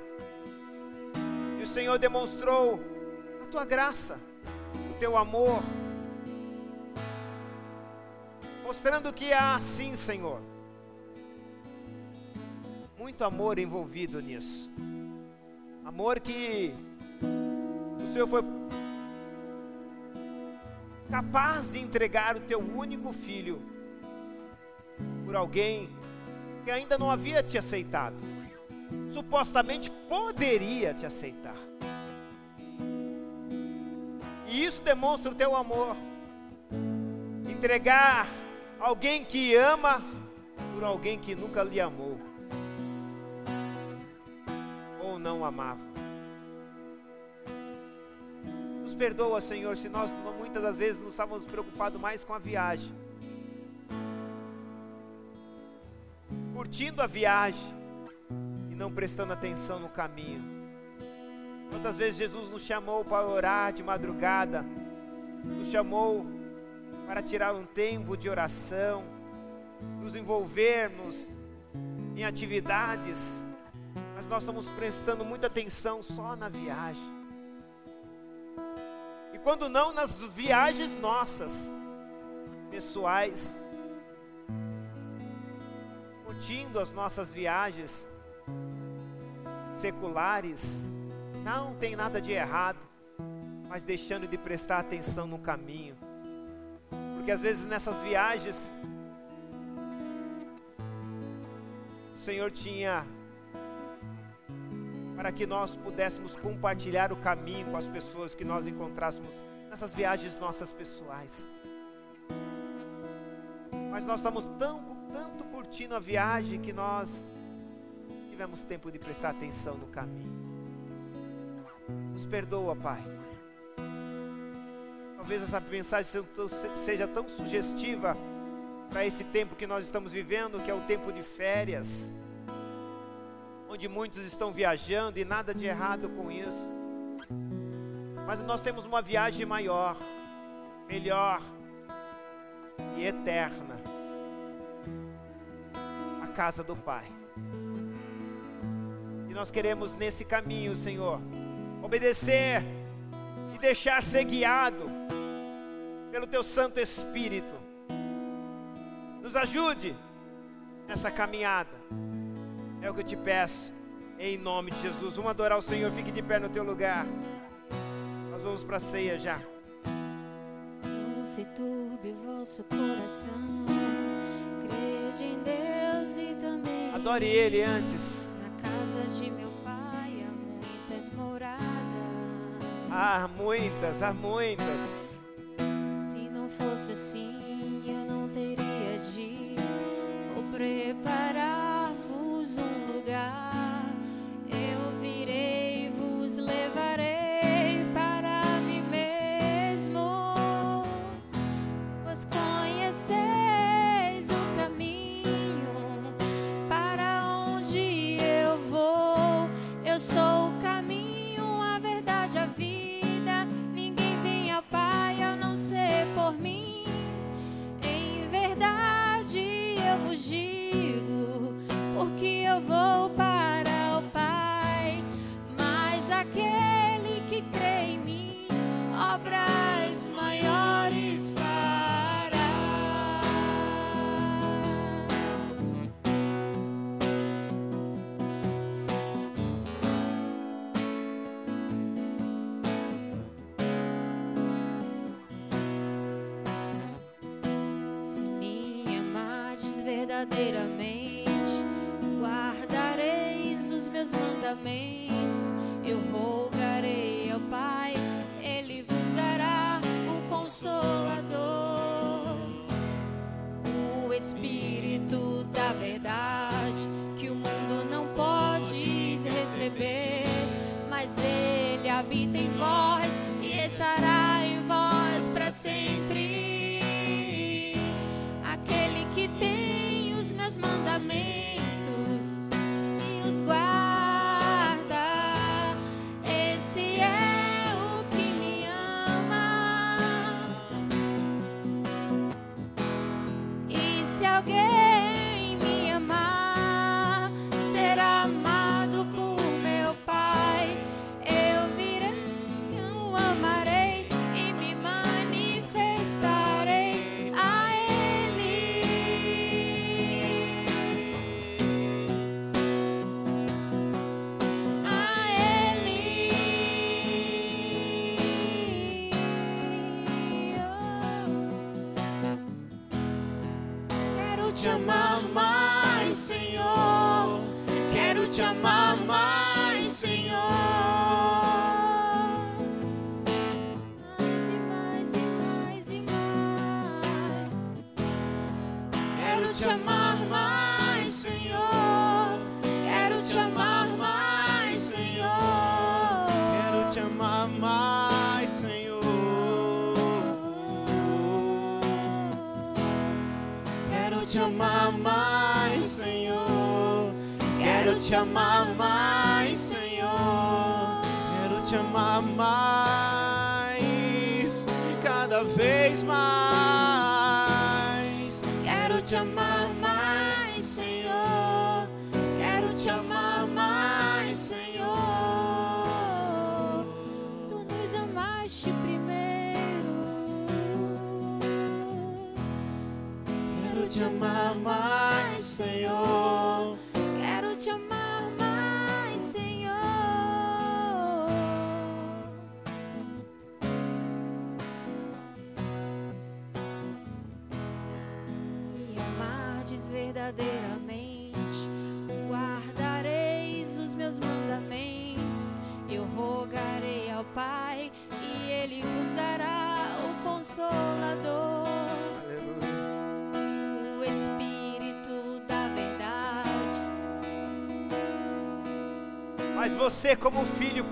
E o Senhor demonstrou a tua graça, o teu amor, mostrando que há sim, Senhor, muito amor envolvido nisso. Amor que o Senhor foi capaz de entregar o teu único filho por alguém que ainda não havia te aceitado. Supostamente poderia te aceitar. E isso demonstra o teu amor. Entregar alguém que ama por alguém que nunca lhe amou. Ou não amava. Perdoa, Senhor, se nós muitas das vezes nos estávamos preocupados mais com a viagem curtindo a viagem e não prestando atenção no caminho. Quantas vezes Jesus nos chamou para orar de madrugada, nos chamou para tirar um tempo de oração, nos envolvermos em atividades, mas nós estamos prestando muita atenção só na viagem. Quando não nas viagens nossas, pessoais, curtindo as nossas viagens seculares, não tem nada de errado, mas deixando de prestar atenção no caminho. Porque às vezes nessas viagens, o Senhor tinha para que nós pudéssemos compartilhar o caminho com as pessoas que nós encontrássemos nessas viagens nossas pessoais. Mas nós estamos tão tanto curtindo a viagem que nós tivemos tempo de prestar atenção no caminho. Nos perdoa, Pai. Talvez essa mensagem seja tão sugestiva para esse tempo que nós estamos vivendo, que é o tempo de férias, onde muitos estão viajando e nada de errado com isso. Mas nós temos uma viagem maior, melhor e eterna casa do Pai. E nós queremos nesse caminho, Senhor, obedecer e deixar ser guiado pelo Teu Santo Espírito. Nos ajude nessa caminhada. É o que eu te peço, em nome de Jesus. Vamos adorar o Senhor, fique de pé no teu lugar. Nós vamos para a ceia já. Não se turbe o vosso coração, crede em Deus e também. Adore Ele antes. Na casa de meu pai há muitas moradas. Há muitas, há muitas. Se não fosse assim.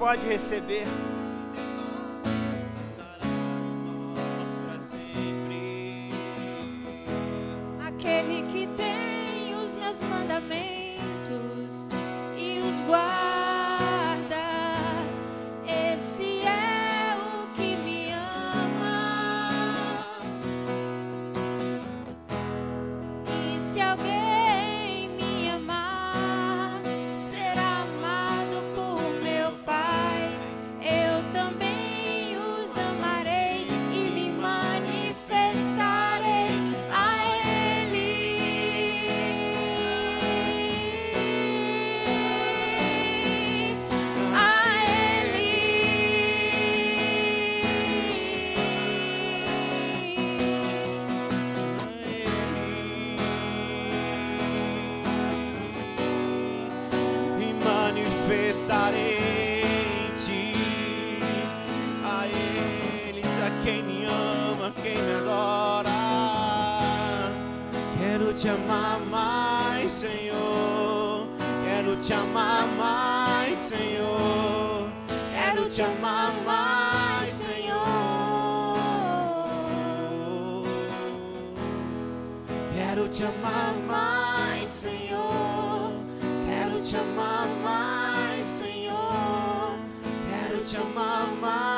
pode receber. Te amar mais, Senhor. Quero te amar mais, Senhor. Quero te amar mais, Senhor. Quero te amar mais, Senhor. Quero te amar mais,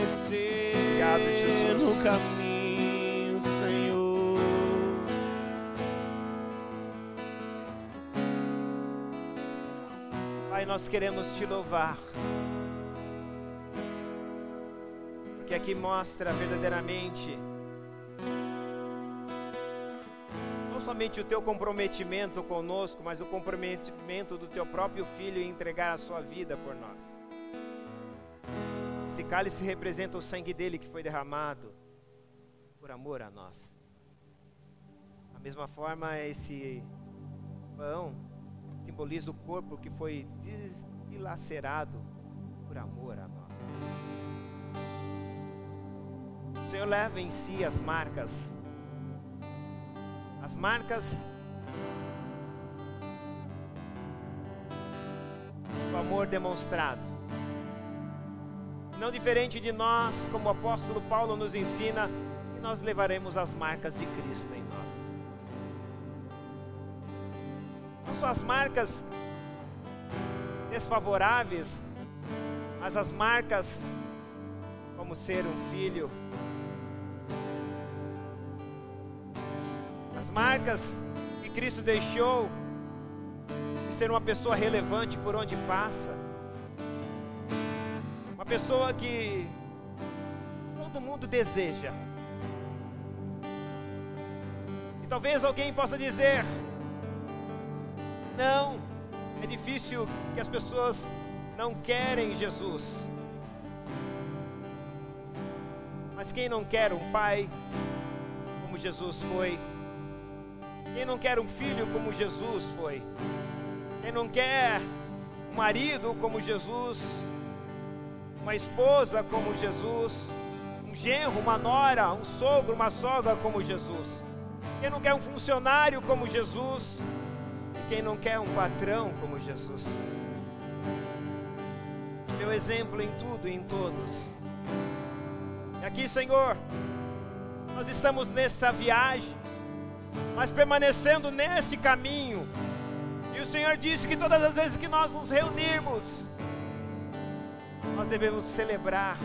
permanecer Obrigado, Jesus. no caminho, Senhor. Pai, nós queremos te louvar. Porque aqui mostra verdadeiramente não somente o teu comprometimento conosco, mas o comprometimento do teu próprio filho em entregar a sua vida por nós. Esse cálice representa o sangue dele que foi derramado por amor a nós. Da mesma forma, esse pão simboliza o corpo que foi dilacerado por amor a nós. O Senhor leva em si as marcas, as marcas do amor demonstrado. Não diferente de nós, como o apóstolo Paulo nos ensina, que nós levaremos as marcas de Cristo em nós. não só as marcas desfavoráveis, mas as marcas como ser um filho, as marcas que Cristo deixou de ser uma pessoa relevante por onde passa, uma pessoa que todo mundo deseja. E talvez alguém possa dizer: não, é difícil que as pessoas não querem Jesus. Mas quem não quer um pai como Jesus foi? Quem não quer um filho como Jesus foi? Quem não quer um marido como Jesus? Uma esposa como Jesus? Um genro, uma nora, um sogro, uma sogra como Jesus? Quem não quer um funcionário como Jesus? quem não quer um patrão como Jesus. Meu exemplo em tudo e em todos. E aqui, Senhor, nós estamos nessa viagem, mas permanecendo nesse caminho. E o Senhor disse que todas as vezes que nós nos reunirmos, nós devemos celebrar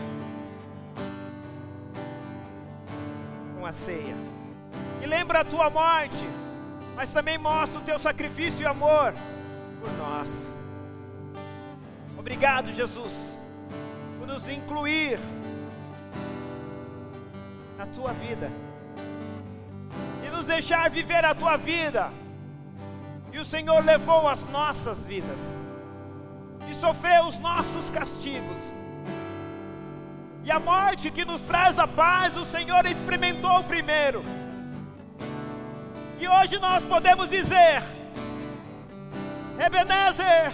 com a ceia. E lembra a tua morte mas também mostra o teu sacrifício e amor por nós. Obrigado, Jesus, por nos incluir na tua vida e nos deixar viver a tua vida. E o Senhor levou as nossas vidas e sofreu os nossos castigos. E a morte que nos traz a paz, o Senhor experimentou primeiro. E hoje nós podemos dizer: Ebenezer,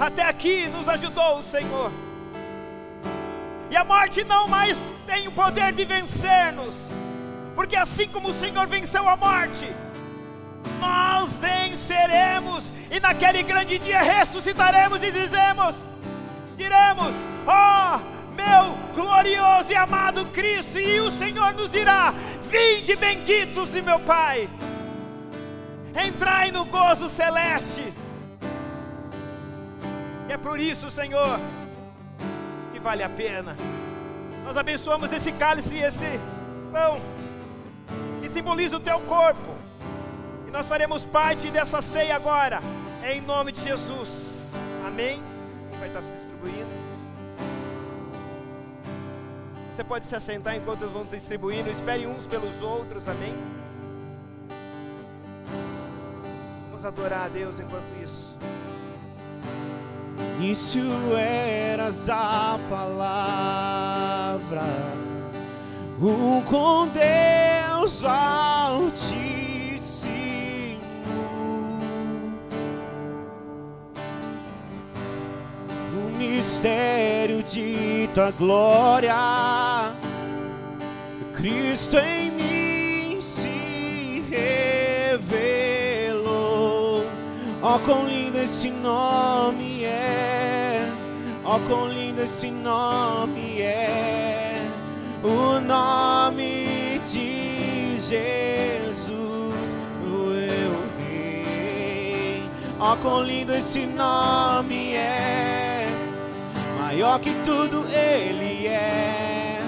até aqui nos ajudou o Senhor. E a morte não mais tem o poder de vencer-nos, porque assim como o Senhor venceu a morte, nós venceremos, e naquele grande dia ressuscitaremos e dizemos: diremos, ó. Oh, meu glorioso e amado Cristo, e o Senhor nos dirá: Vinde benditos de meu Pai, entrai no gozo celeste. E é por isso, Senhor, que vale a pena. Nós abençoamos esse cálice e esse pão, que simboliza o teu corpo. Nós faremos parte dessa ceia agora, em nome de Jesus. Amém? Vai estar se distribuindo. Você pode se assentar enquanto eles vão distribuindo. Espere uns pelos outros, amém? Vamos adorar a Deus enquanto isso. início eras a palavra, o com Deus altíssimo. Mistério de tua glória, Cristo em mim se revelou. Ó, quão lindo esse nome é! Ó, quão lindo esse nome é! O nome de Jesus, o eu rei. Ó, quão lindo esse nome é! Maior que tudo ele é.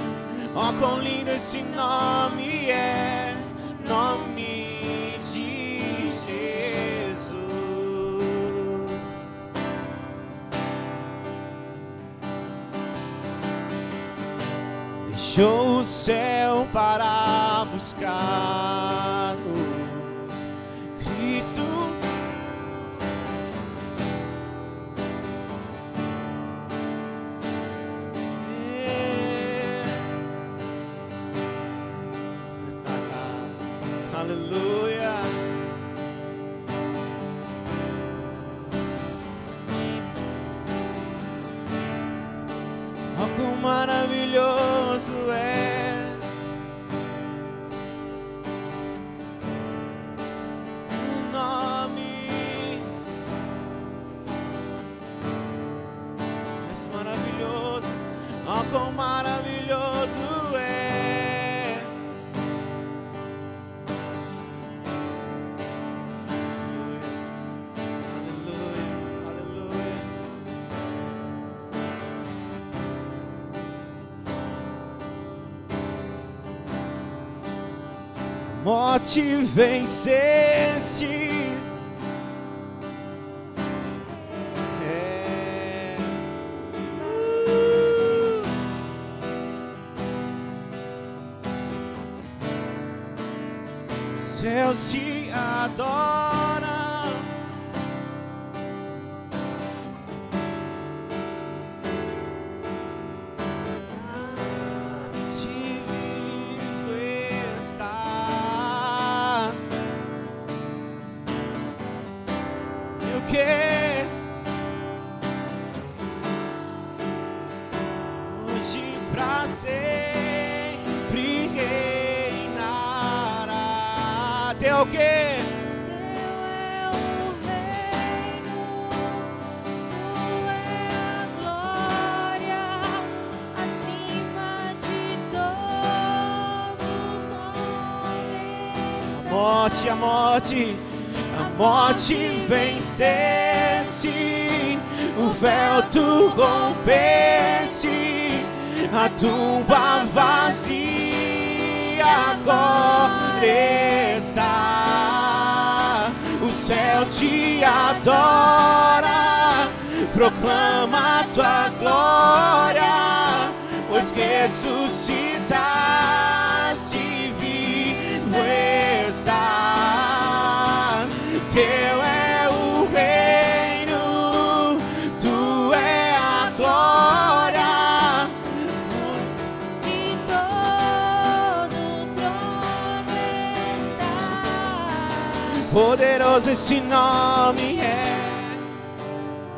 Ó, quão lindo esse nome é! Nome de Jesus. Deixou o céu para buscar morte venceste. Morte venceste, o véu tu rompeste, a tumba vazia agora está, o céu te adora, proclama tua glória, pois que Poderoso esse nome é.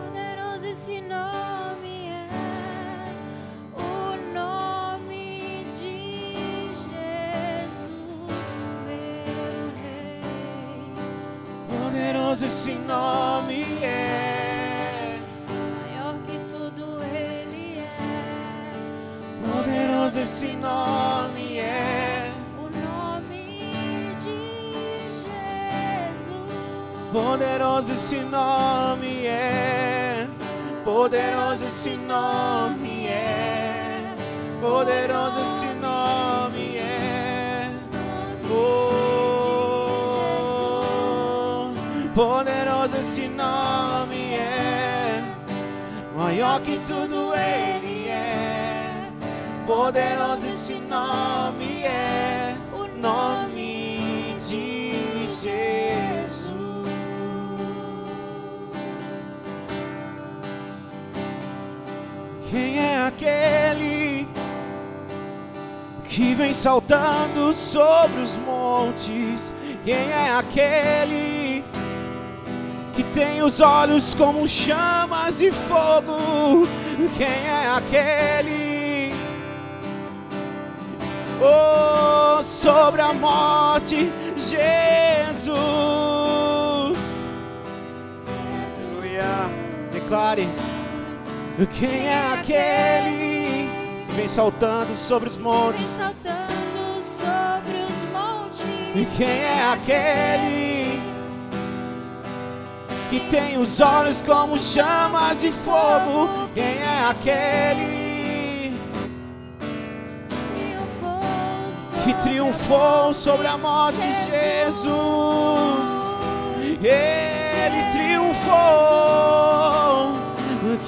Poderoso esse nome é o nome de Jesus, meu Rei. Poderoso esse nome é. Maior que tudo Ele é. Poderoso esse nome Poderoso esse nome é. Poderoso esse nome é. Poderoso esse nome é. Oh, poderoso esse nome é. Maior que tudo ele é. Poderoso esse nome é. O Nome Quem é aquele que vem saltando sobre os montes? Quem é aquele que tem os olhos como chamas de fogo? Quem é aquele? Oh, sobre a morte, Jesus. Aleluia. Declare. Quem é aquele que vem saltando sobre os montes? Vem saltando sobre os E montes. quem é aquele que tem os olhos como chamas de fogo? Quem é aquele que triunfou sobre a morte? Jesus, ele triunfou.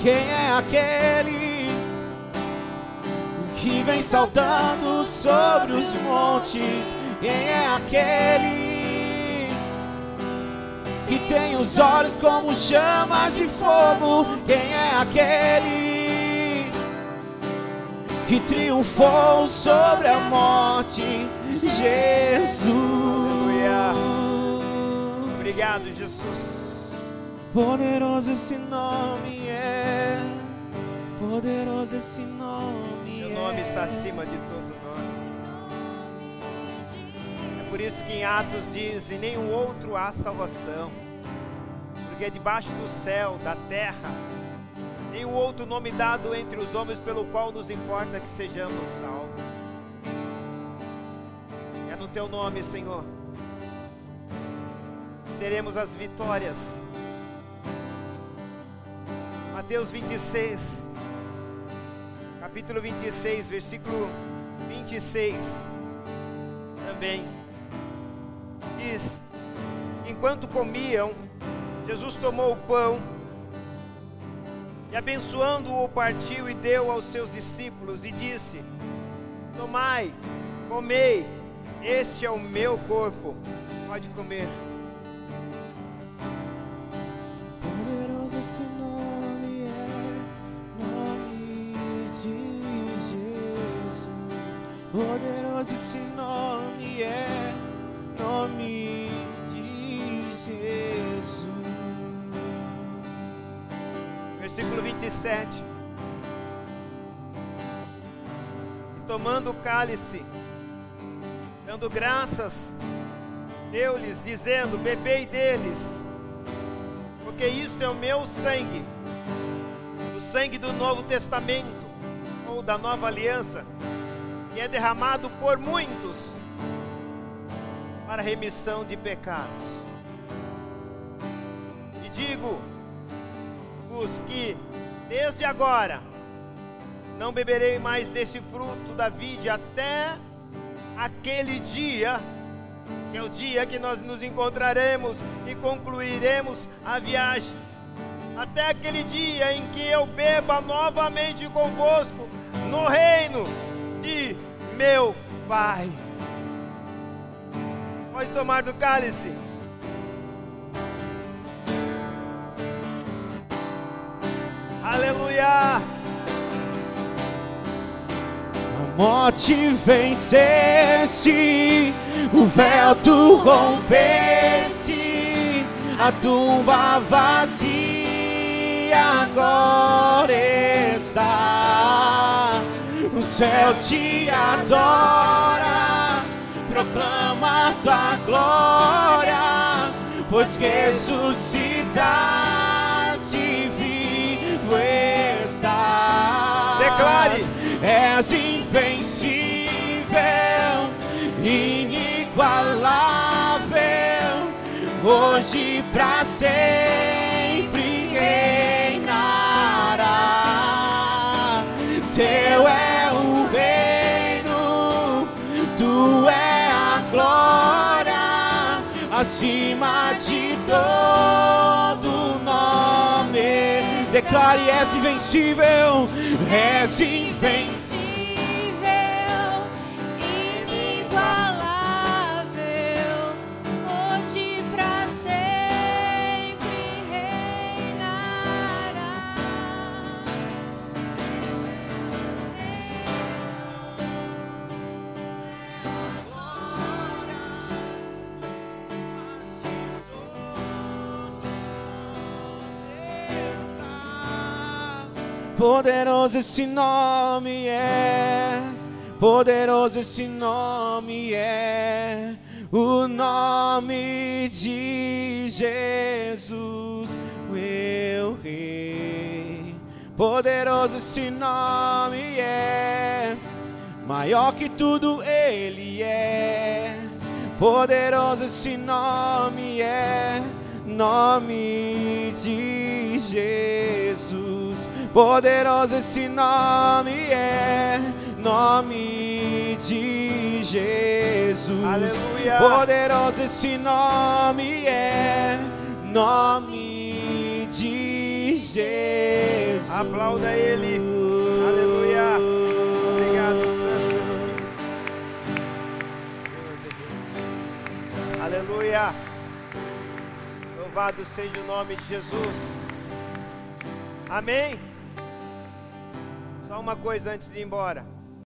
Quem é aquele que vem saltando sobre os montes? Quem é aquele que tem os olhos como chamas de fogo? Quem é aquele que triunfou sobre a morte? Jesus. Obrigado, Jesus. Poderoso esse nome é. Poderoso esse nome Seu é. nome está acima de todo nome. É por isso que em Atos diz: em nenhum outro há salvação. Porque debaixo do céu, da terra, nenhum outro nome dado entre os homens pelo qual nos importa que sejamos salvos. É no teu nome, Senhor. Teremos as vitórias. Mateus 26, capítulo 26, versículo 26 também diz: Enquanto comiam, Jesus tomou o pão e, abençoando-o, partiu e deu aos seus discípulos e disse: Tomai, comei, este é o meu corpo, pode comer. Poderoso esse nome é, nome de Jesus. Versículo 27. E tomando o cálice, dando graças, deu-lhes, dizendo: Bebei deles, porque isto é o meu sangue, o sangue do Novo Testamento, ou da Nova Aliança, que é derramado por muitos para remissão de pecados. E digo, os que desde agora não beberei mais desse fruto da vide até aquele dia, que é o dia que nós nos encontraremos e concluiremos a viagem. Até aquele dia em que eu beba novamente convosco no reino de meu Pai. Pode tomar do cálice. Aleluia! A morte venceste, o véu tu rompeste, a tumba vazia agora está. Céu te adora, proclama tua glória, pois ressuscitaste vivo estás. Declare. És invencível, inigualável, hoje pra sempre acima de todo nome. Declare, és invencível, és invencível. Poderoso esse nome é, poderoso esse nome é, o nome de Jesus, meu Rei. Poderoso esse nome é, maior que tudo Ele é. Poderoso esse nome é, nome de Jesus. Poderoso esse nome é, nome de Jesus. Aleluia. Poderoso esse nome é, nome de Jesus. Aplauda Ele. Aleluia. Obrigado, Santo Espírito. Aleluia. Louvado seja o nome de Jesus. Amém. Só uma coisa antes de ir embora.